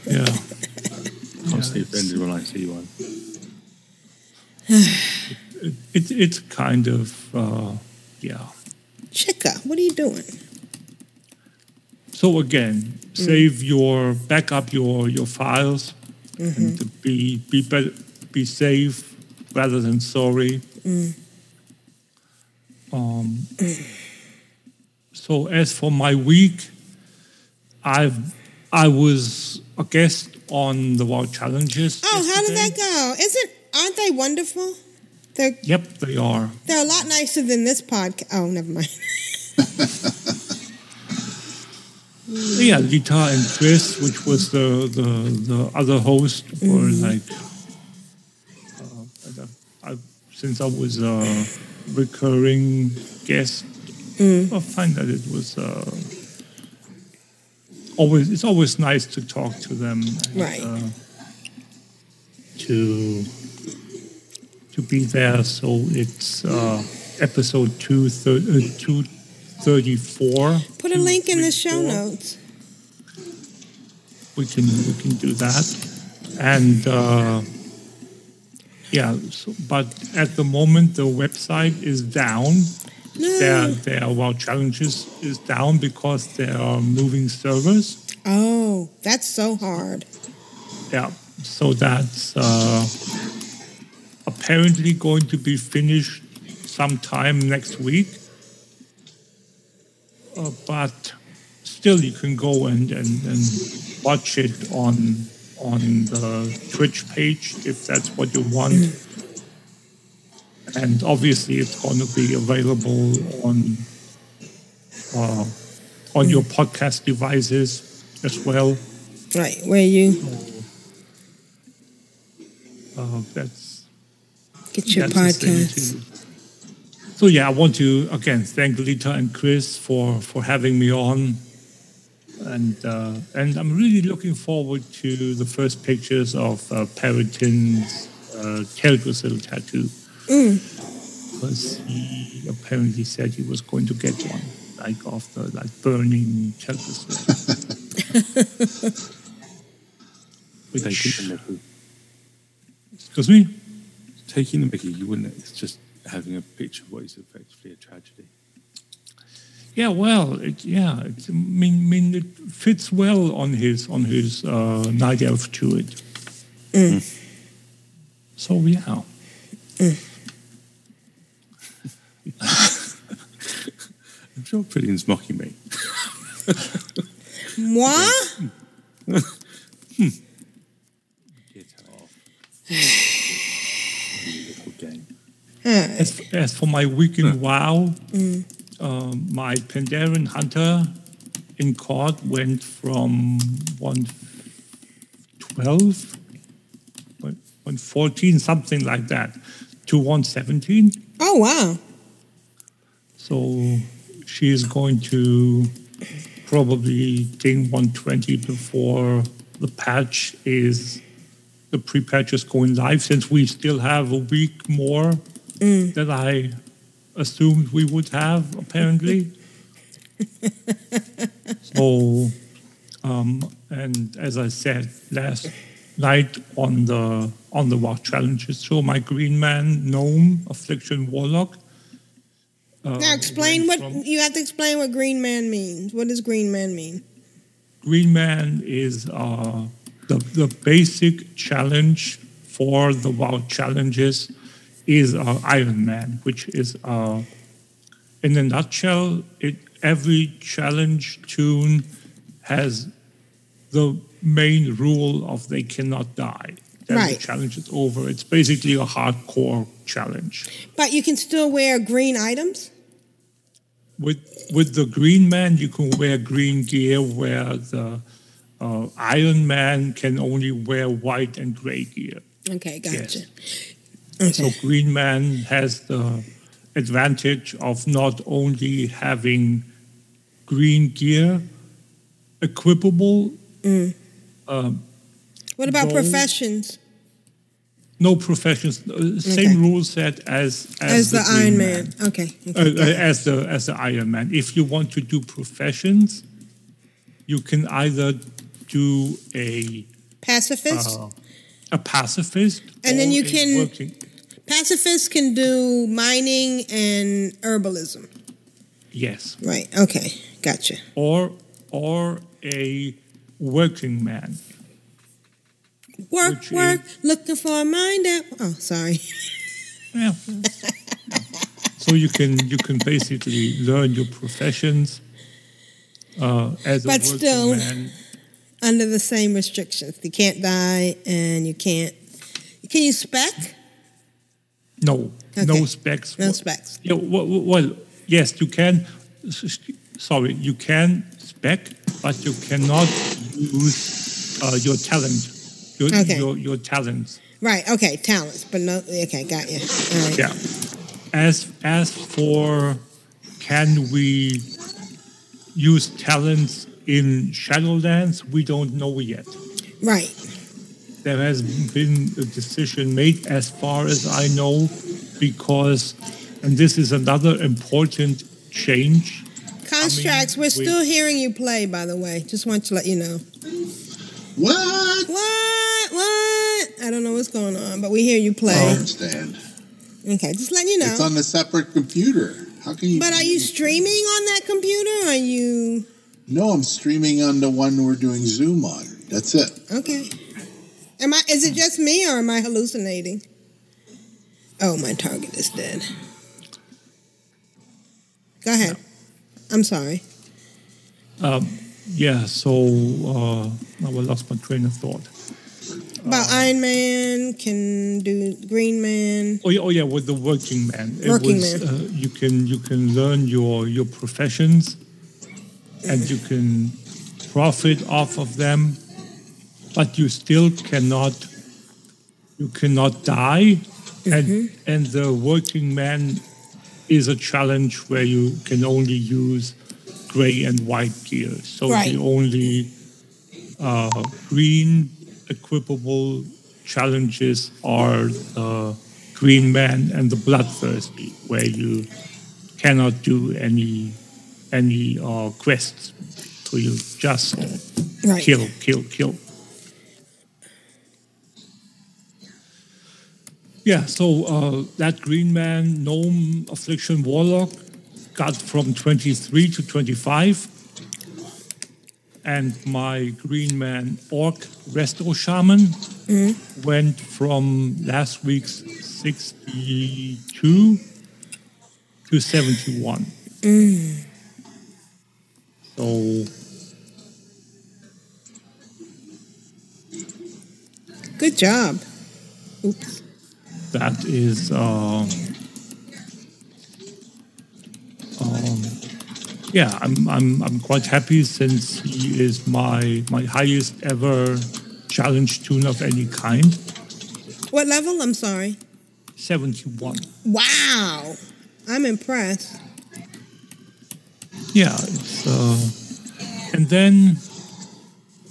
yeah. I'll stay offended when I see one. it, it, it's kind of uh, yeah. Chica, what are you doing? So again, save your backup your your files and to be be be, be safe rather than sorry. Mm. Um, so as for my week, I've I was a guest on the WoW challenges. Oh, how did that go? Isn't aren't they wonderful? They're Yep, they are. they're a lot nicer than this podcast. Oh, never mind. Yeah, Lita and Chris, which was the the, the other host, were Mhm. like, uh, I, I, since I was a recurring guest, Mm. I find that it was uh, always it's always nice to talk to them, and, Right. Uh, to to be there. So it's uh, episode two thir- uh, two thirty four. Put a link in the show notes. we can we can do that and uh, yeah so, but at the moment the website is down. Their their WoW challenges is down because they are moving servers. Oh, that's so hard. yeah so that's uh, apparently going to be finished sometime next week. Uh, but still you can go and, and, and watch it on on the Twitch page if that's what you want. And obviously, it's going to be available on uh, on your podcast devices as well. Right, where you Uh, that's get your that's podcast. So yeah, I want to again thank Lita and Chris for for having me on, and uh, and I'm really looking forward to the first pictures of uh, Periton's uh, Teldrassil tattoo Mm. because he apparently said he was going to get one, like after like burning Teldrassil. Taking the mickey. Excuse me. Taking the mickey, you wouldn't. It's just having a picture of what is effectively a tragedy. Yeah, well, it, yeah, it, I mean, mean, it fits well on his on his uh, night elf to it. So yeah, I'm sure Brilliant's mocking me. Moi? Little game. as, as for my weekend WoW, Mm. Um, my Pandaren Hunter in court went from one twelve, one fourteen, something like that, to one seventeen. Oh wow. So she is going to probably gain 120 before the patch is the pre-patch is going live since we still have a week more that I assumed we would have apparently. so um, and as I said last night on the on the WoW Challenges show, my Green Man Gnome Affliction Warlock. uh, now explain what you have to explain what Green Man means. What does Green Man mean? Green Man is uh, the the basic challenge for the WoW challenges is uh, Iron Man, which is uh, in a nutshell, it every challenge toon has the main rule of they cannot die. Then Right. the challenge is over. It's basically a hardcore challenge. But you can still wear green items. With with the Green Man, you can wear green gear, where the uh, Iron Man can only wear white and gray gear. Okay, gotcha. So Green Man has the advantage of not only having green gear equipable, Mm. um, What about professions? no professions, uh, same Okay. rule set as as, As, the, Green Iron Man. Okay. uh, okay. uh, as the as the Iron Man. If you want to do professions, you can either do a Pacifist. uh, a pacifist, And then you can- working, Pacifists can do mining and herbalism. yes, Right. Okay. Gotcha. or or a working man. Work, work. Looking for a mind. Oh, sorry. Yeah. so you can you can basically learn your professions uh, as a But working still- man. Under the same restrictions, you can't die, and you can't. Can you spec? No, Okay. no specs. No specs. Yeah, well, well, yes, you can. Sorry, you can spec, but you cannot use uh, your talent. Your, Okay. your your talents. Right. Okay. Talents, but no. Okay. Got you. Right. Yeah. As as for can we use talents in Shadowlands, we don't know yet. Right. There has been a decision made, as far as I know, because, and this is another important change. Constructs. we're we- still hearing you play, by the way. Just want to let you know. What? What? What? I don't know what's going on, but we hear you play. I understand. Okay, just letting you know. It's on a separate computer. How can you? but are you streaming on that computer? Or are you No, I'm streaming on the one we're doing Zoom on. That's it. okay? Am I? Is it just me, or am I hallucinating? Oh, my target is dead. Go ahead. I'm sorry. Um, yeah, so uh, I lost my train of thought. About Iron Man can do Green Man. Oh yeah, oh yeah, with the working man. It Working was, man. Uh, you can you can learn your your professions, and you can profit off of them, but you still cannot you cannot die, and and the working man is a challenge where you can only use gray and white gear. So Right. the only uh, green equipable challenges are the Green Man and the Bloodthirsty, where you cannot do any any uh, quests. So you just Right. kill, kill, kill. Yeah, so uh, that Green Man Gnome Affliction Warlock got from 23 to 25 and my Green Man Orc Resto Shaman went from last week's 62 to 71. Mm. So Good job. Oops. That is um, um, yeah I'm, I'm I'm quite happy since he is my my highest ever challenge toon of any kind What level? I'm sorry. 71 Wow. I'm impressed. yeah, it's uh, and then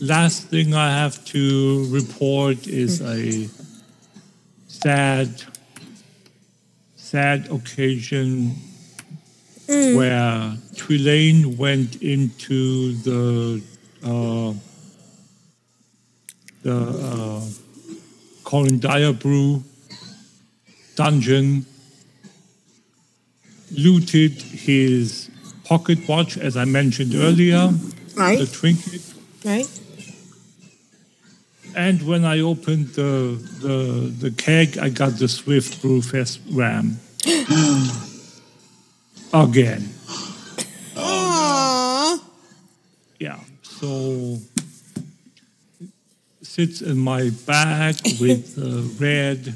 last thing I have to report is a sad, sad occasion Mm. where Trelane went into the uh, the uh, Coren Direbrew dungeon, looted his pocket watch, as I mentioned earlier, Right. the trinket. Right? And when I opened the, the the keg, I got the Swift Brewfest Ram again. Aww. Yeah. So sits in my bag with the red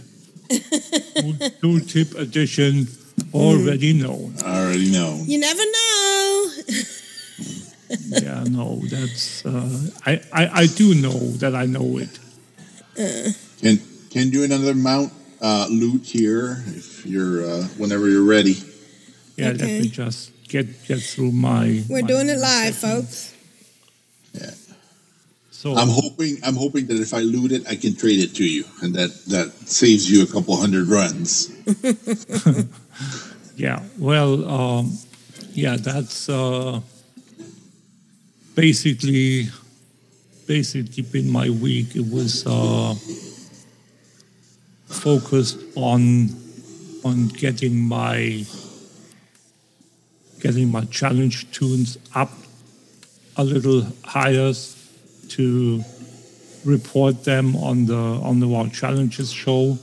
tool tip edition already known. Already know. You never know. Yeah, no, that's uh, I, I I do know that I know it. Uh, Can can do another mount uh, loot here if you're uh, whenever you're ready. Yeah, let me just get get through my. we're my- doing it live, folks. Yeah. So I'm hoping I'm hoping that if I loot it, I can trade it to you, and that that saves you a couple hundred runs. Yeah, well, um, yeah, that's uh, basically basically been my week. It was uh, focused on on getting my getting my challenge toons up a little higher to report them on the on the WoW Challenges show.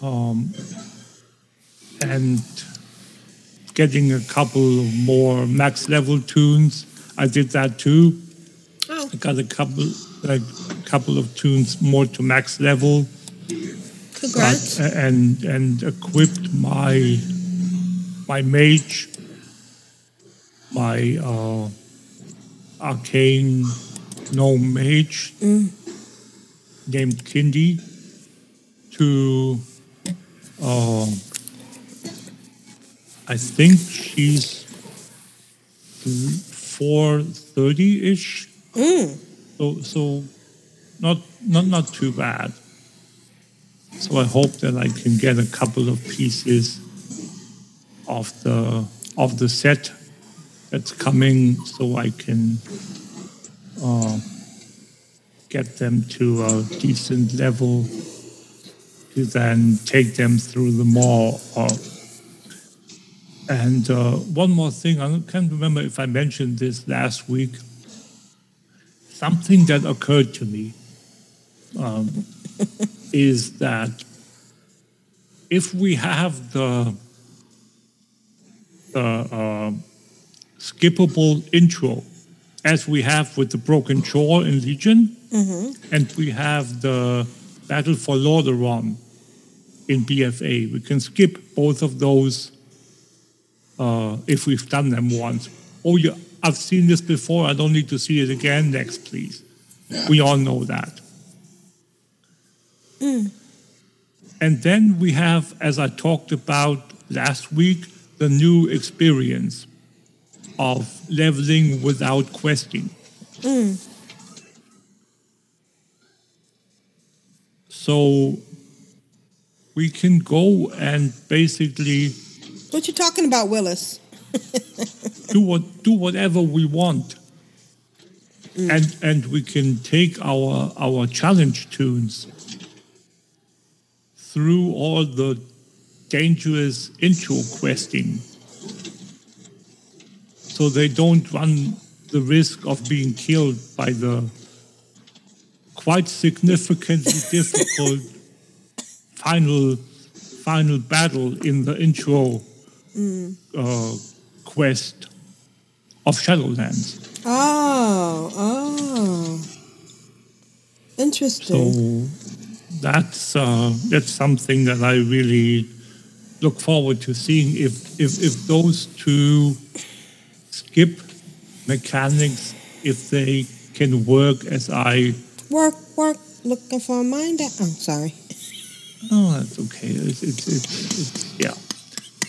Um, and getting a couple of more max level toons. I did that too. Oh. I got a couple a couple of toons more to max level. Congrats. But- and and equipped my my mage, my uh, arcane gnome mage named Kindy to uh, I think she's four thirty ish. So so not not not too bad. So I hope that I can get a couple of pieces of the of the set that's coming, so I can uh, get them to a decent level to then take them through the maw. Or, and uh, one more thing, I can't remember if I mentioned this last week. Something that occurred to me um, is that if we have the, the uh, skippable intro, as we have with the Broken Shore in Legion, Mm-hmm. and we have the Battle for Lordaeron in BFA. We can skip both of those uh, if we've done them once. Oh, yeah, I've seen this before. I don't need to see it again. Next, please. We all know that. Mm. And then we have, as I talked about last week, the new experience of leveling without questing. Mm. So we can go and basically What you talking about, Willis? do what do whatever we want. Mm. And and we can take our our challenge toons through all the dangerous intro questing. So they don't run the risk of being killed by the quite significantly difficult final final battle in the intro Mm. uh, quest of Shadowlands. Oh, oh. Interesting. So that's uh, that's something that I really look forward to seeing if if, if those two skip mechanics if they can work as I Work, work, looking for a mind. Oh, sorry. oh that's okay it's it's, it's, it's yeah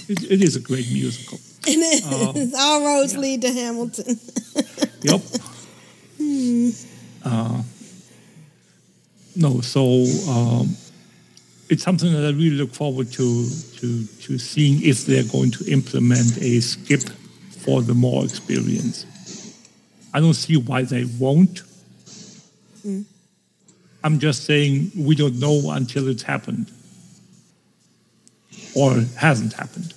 it, it is a great musical And it, all roads lead to Hamilton. Yep. Hmm. Uh, no, so um, it's something that I really look forward to, to to seeing if they're going to implement a skip for the more experience. I don't see why they won't. Mm. I'm just saying we don't know until it's happened or hasn't happened.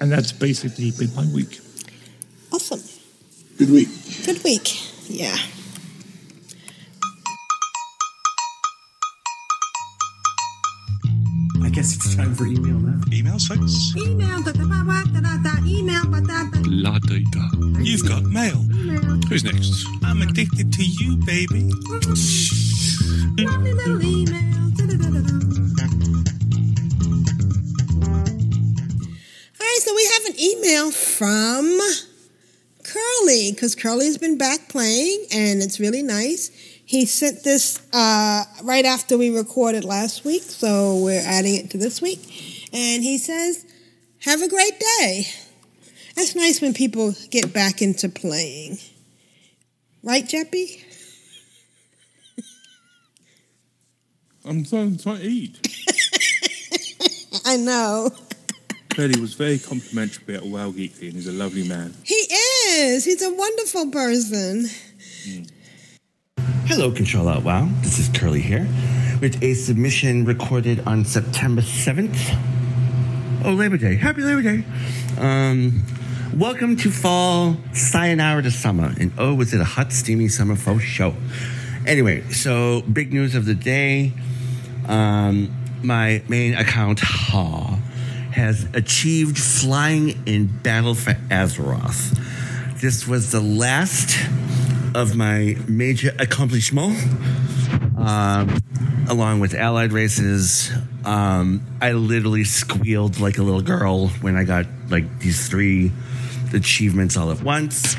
And that's basically been my week. Awesome. Good week. Good week. Yeah. I guess it's time for email now. Email folks? Email, da da ba ba da da da, email, ba da da. La data. You've got mail. Who's next? I'm addicted to you, baby. Lovely little email. da da da da da. So we have an email from Curly because Curly's been back playing and it's really nice. He sent this uh, right after we recorded last week, so we're adding it to this week. And he says, Have a great day. That's nice when people get back into playing. Right, Jeppy? I'm trying, trying to eat. I know. Freddie was very complimentary about Wow Geekly and he's a lovely man. He is. He's a wonderful person. Hello, Control Alt Wow. This is Curly here with a submission recorded on September 7th. Oh, Labor Day. Happy Labor Day. Um, welcome to fall, sayonara to summer. And oh, was it a hot, steamy summer faux show? Anyway, so big news of the day. Um, my main account, Ha, has achieved flying in battle for Azeroth. This was the last of my major accomplishment, um, along with allied races. Um, I literally squealed like a little girl when I got like these three achievements all at once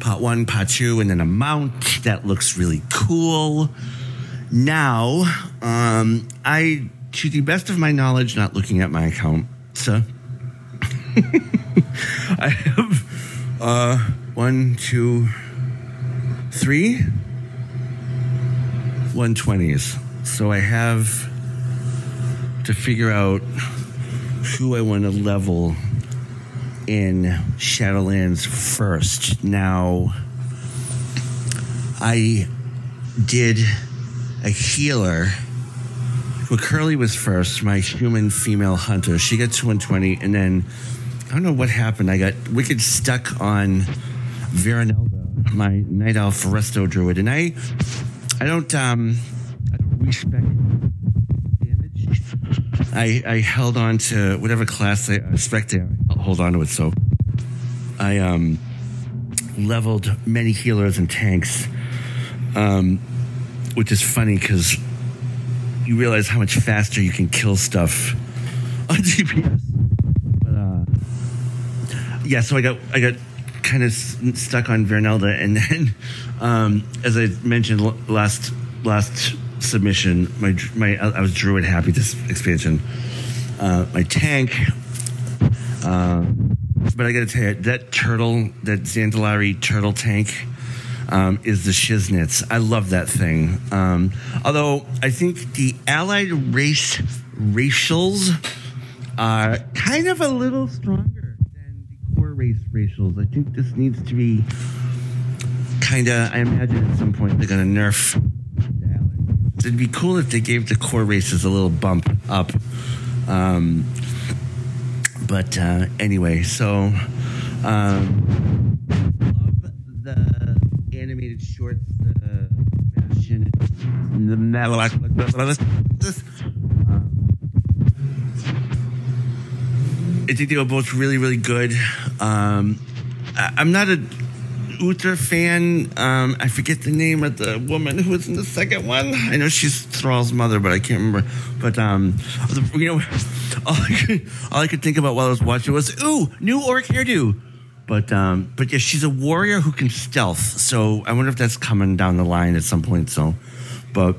part one, part two, and then a mount that looks really cool. Now, um, I, to the best of my knowledge, not looking at my account, so I have uh, one, two, three 120s. So I have to figure out who I want to level in Shadowlands first. Now, I did a healer. Well, Curly was first, my human female hunter. She got to 120, and then I don't know what happened. I got wicked stuck on Veronelda, my night elf resto druid, and I, I don't, um, I don't respect damage. I I held on to whatever class I respect. I'll hold on to it. So I um leveled many healers and tanks, um, which is funny because you realize how much faster you can kill stuff on DPS. But uh, yeah, so I got I got kind of stuck on Vernelda, and then um, as I mentioned l- last last submission, my my I was Druid happy this expansion. Uh, my tank, uh, but I got to tell you that turtle, that Zandalari turtle tank. Um, is the Shiznits. I love that thing. Um, although I think the allied race racials are kind of a little stronger than the core race racials. I think this needs to be kind of. I imagine at some point they're going to nerf. It'd be cool if they gave the core races a little bump up. Um, but uh, anyway, so um, love the shorts. The I think they were both really, really good. Um, I, I'm not a Uther fan. Um, I forget the name of the woman who was in the second one. I know she's Thrall's mother, but I can't remember. But um, you know, all I, could, all I could think about while I was watching was, "Ooh, new orc hairdo." But um, but yeah, she's a warrior who can stealth. So I wonder if that's coming down the line at some point. So, but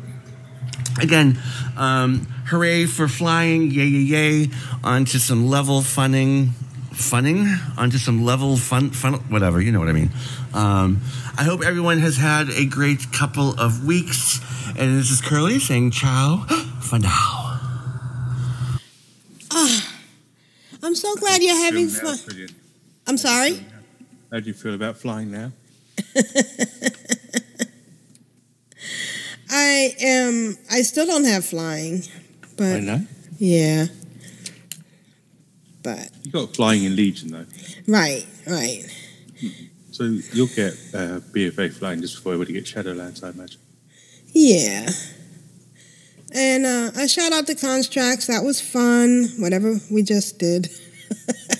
again, um, hooray for flying! Yay, yay, yay! Onto some level funning funning onto some level fun, fun, whatever. You know what I mean. Um, I hope everyone has had a great couple of weeks. And this is Curly saying ciao for now. Ah, I'm so glad you're having Feel fun. I'm sorry. How do you feel about flying now? I am. I still don't have flying, but I know. yeah. But You got flying in Legion though, right, right. so you'll get uh, BFA flying just before everybody get Shadowlands, I imagine. Yeah. And uh, I shout out to Constructs. That was fun. Whatever we just did.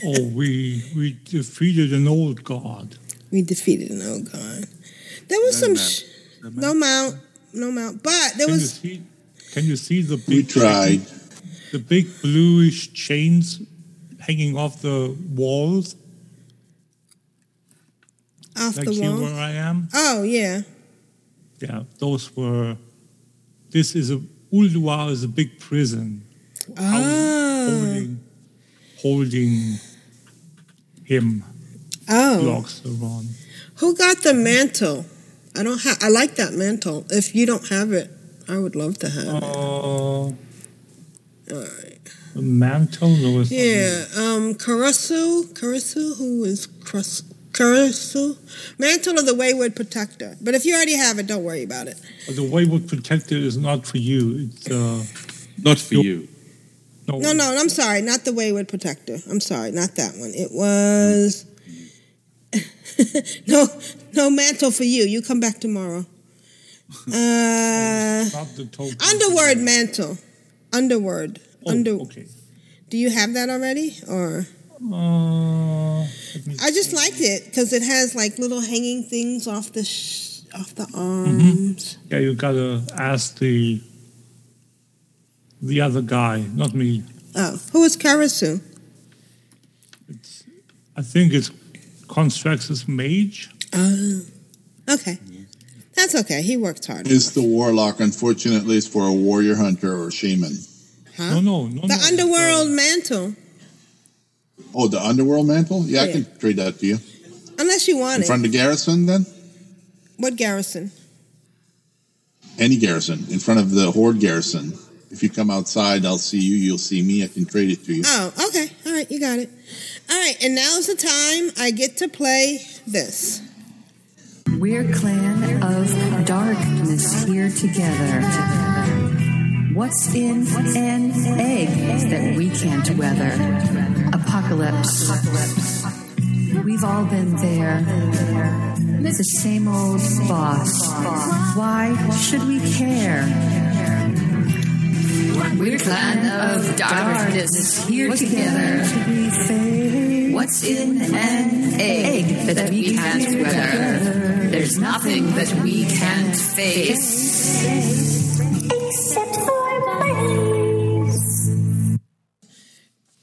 oh, we we defeated an old god. We defeated an old god. There was No some mount. sh- no mount, no mount. But there Can you was see? Can you see the big? We tried. The big bluish chains hanging off the walls, off like the here wall. where I am. Oh yeah. Yeah, those were. This is a Ulduar is a big prison Oh. Ah. holding holding him. Oh. Locks around. Who got the mantle? I don't have. I like that mantle. If you don't have it, I would love to have it. Uh, the mantle. There was Yeah, um, Karasu, Karasu, who is Krus, Karasu, Mantle of the Wayward Protector. But if you already have it, don't worry about it. The Wayward Protector is not for you. It's uh, not for you. No, No, no, I'm sorry, not the Wayward Protector. I'm sorry, not that one. It was no, no mantle for you. You come back tomorrow. Uh, not the token. Underword mantle, Underword, Oh, under. okay. Do you have that already, or? Uh, I just liked it because it has like little hanging things off the sh- off the Mm-hmm. arms. yeah, you gotta ask the the other guy, not me. Oh, who is Karasu? It's, I think it's Constructus Mage. Oh, okay. That's okay. He worked hard. Is the warlock, unfortunately, is for a warrior hunter or shaman. Huh? No, no, no. The underworld uh, mantle, Oh, the underworld mantle? Yeah, I can trade that to you. unless you want it. In it. front of the garrison, then? what garrison? Any garrison. In front of the horde garrison. If you come outside, I'll see you. You'll see me. I can trade it to you. Oh, okay. All right, you got it. All right, and now's the time I get to play this. We're clan of darkness here together. What's in an egg that we can't weather? Apocalypse. We've all been there. It's the same old boss. Why should we care? We're clan of darkness here together. What's in an egg that we can't weather? There's nothing that we can't face. Except for bunnies.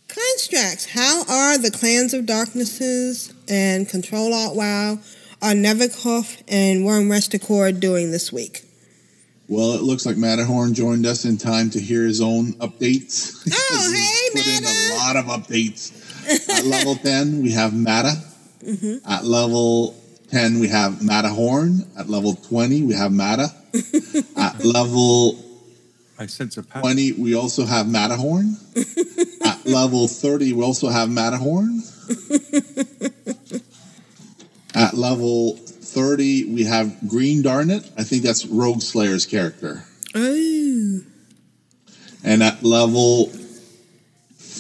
Constructs. How are the clans of darknesses and Control Alt WoW are Neverkopf and Wyrmrest Accord doing this week? Well, it looks like Matterhorn joined us in time to hear his own updates. Oh, hey, Put in a lot of updates. At level 10, we have Matta. Mm-hmm. At level 10, we have Matterhorn. At level 20, we have Matta. At level I sense a pattern. 20, we also have Matterhorn. At level 30, we also have Matterhorn. At level 30, we have Green Darnet. I think that's Rogue Slayer's character. Oh. And at level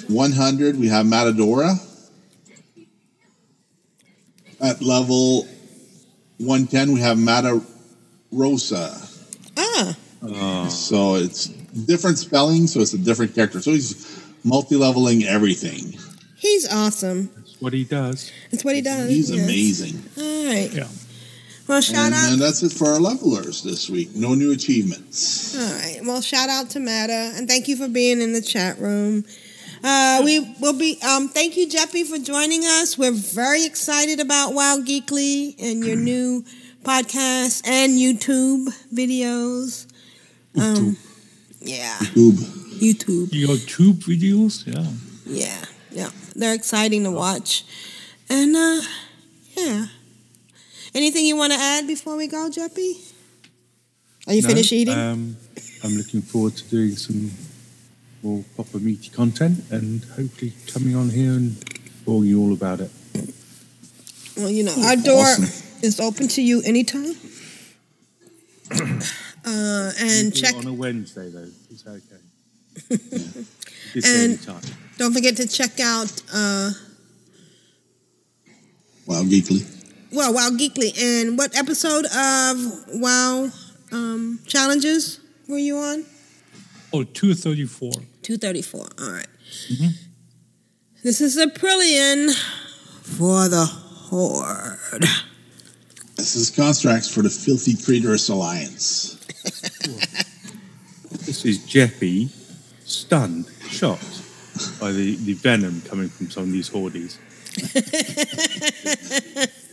100, we have Matadora. At level 110, we have Mata Rosa. Ah. So it's different spelling, so it's a different character. So he's multi leveling everything. He's awesome. That's what he does. That's what he does. He's yes. amazing. All right. Well, shout and, out. and that's it for our levelers this week. No new achievements. All right. Well, shout out to Matta and thank you for being in the chat room. Uh, we will be. Um, thank you, Jeppy, for joining us. We're very excited about WoW Geekly and your new podcast and YouTube videos. Um, yeah, YouTube. YouTube. Your tube videos, yeah. Yeah, yeah. they're exciting to watch. And uh, yeah. Anything you want to add before we go, Jeppy? Are you No, finished eating? Um, I'm looking forward to doing some more proper meaty content and hopefully coming on here and telling you all about it. well, you know, our door is open to you anytime. uh, and check. on a Wednesday though. Is that okay? This And- Don't forget to check out. Uh, Wow, geekly. Well, Wow Geekly. And what episode of Wow um, Challenges were you on? Oh, 234. 234. All right. This is Aprillian for the Horde. This is Constructs for the Filthy Traitorous Alliance. This is Jeppy, stunned, shocked by the, the venom coming from some of these hordes.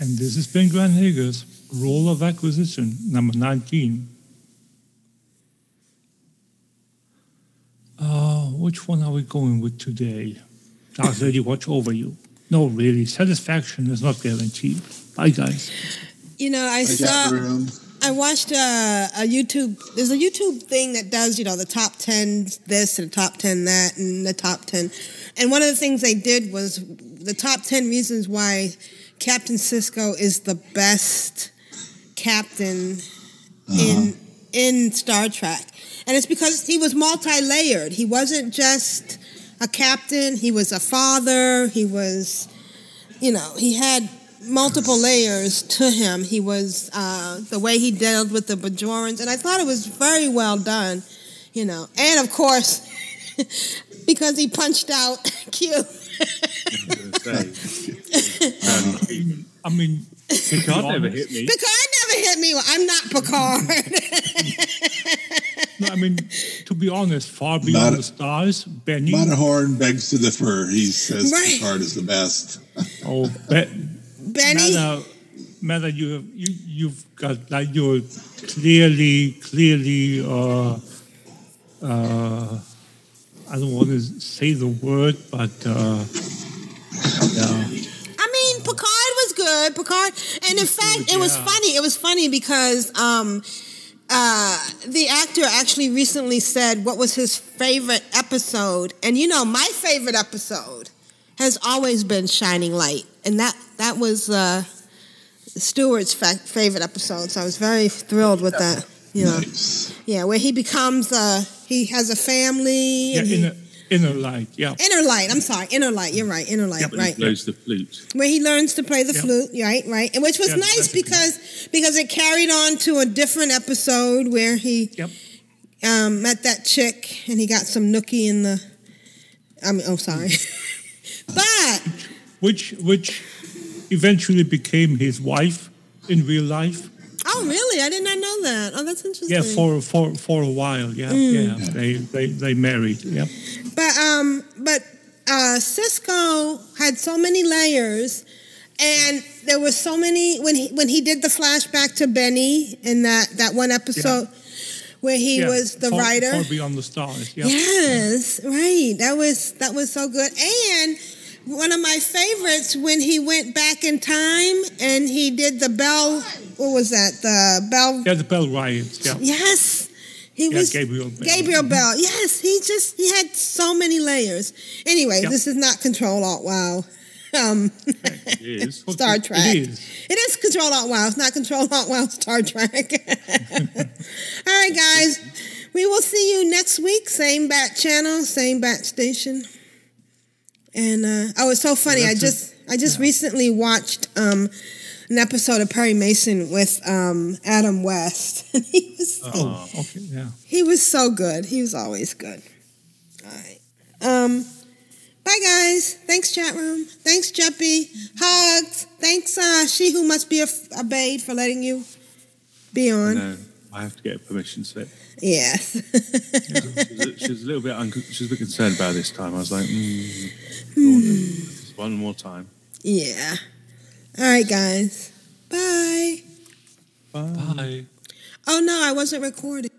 And this is Ben Grand Hager's Role of Acquisition, number 19. Uh, which one are we going with today? Dark Lady, watch over you. No, really, satisfaction is not guaranteed. Bye, guys. You know, I I saw. I watched a, a YouTube. There's a YouTube thing that does, you know, the top ten this and the top ten that and the top ten. And one of the things they did was the top ten reasons why Captain Sisko is the best captain in in Star Trek, and it's because he was multi-layered. He wasn't just a captain. He was a father. He was, you know, he had multiple layers to him. He was uh, the way he dealt with the Bajorans, and I thought it was very well done. You know, and of course, because he punched out Q. I mean, Picard never hit me. Picard never hit me. I'm not Picard. No, I mean, to be honest, far beyond Not- the stars, Benny. Matterhorn begs to differ. He says Right. Picard is the best. Oh, Be- Benny. Meta, Meta, you have you you've got like you're clearly clearly uh uh I don't want to say the word, but uh yeah. I mean, Picard was good. Picard, and in fact, it was funny. It was funny because um, uh, the actor actually recently said what was his favorite episode, and you know, my favorite episode has always been Shining Light, and that that was uh, Stewart's fa- favorite episode. So I was very thrilled with that. You know, yeah, where he becomes uh, he has a family. Yeah, and he, inner inner light, yeah. inner light. I'm sorry, inner light. You're right, inner light. But right he blows the flute. where he learns to play the Yeah. flute, right? Right, and which was Yeah, nice that's good- because because it carried on to a different episode where he Yep. um, met that chick and he got some nookie in the. I mean, oh, sorry, but Which which eventually became his wife in real life. Oh, really? I did not know that. Oh, that's interesting. Yeah, for for for a while. Yeah, Mm. yeah. They they they married. Yeah. But um, but uh, Sisko had so many layers, and there was so many when he when he did the flashback to Benny in that that one episode where he yeah. was the far, writer. Far beyond the stars. Yeah. Yes, right. That was that was so good. And one of my favorites when he went back in time and he did the bell. What was that? The bell. Yeah, the Bell riots. Yeah. Yes, he Yeah, was Gabriel Bell. Gabriel Bell. Yes, he just he had so many layers. Anyway, Yeah. this is not Control Alt Wow. Um, It is. Star Trek. is. It is Control Alt Wow. It's not Control Alt Wow. Star Trek. All right, guys. We will see you next week. Same bat channel, same bat station. And uh, oh, it's so funny. I that's just I just recently watched um, an episode of Perry Mason with um, Adam West. And he was Oh, okay. Yeah. he was so good. He was always good. All right. Um, bye, guys. Thanks, chat room. Thanks, Jeppy. Hugs. Thanks, uh, she who must be obeyed for letting you be on. No, I have to get a permission slip. Yes. She was, she was a little bit un- she was a bit concerned about this time. I was like, mm, go on then. Just one more time. yeah. All right, guys. Bye. Bye. Oh, no, I wasn't recording.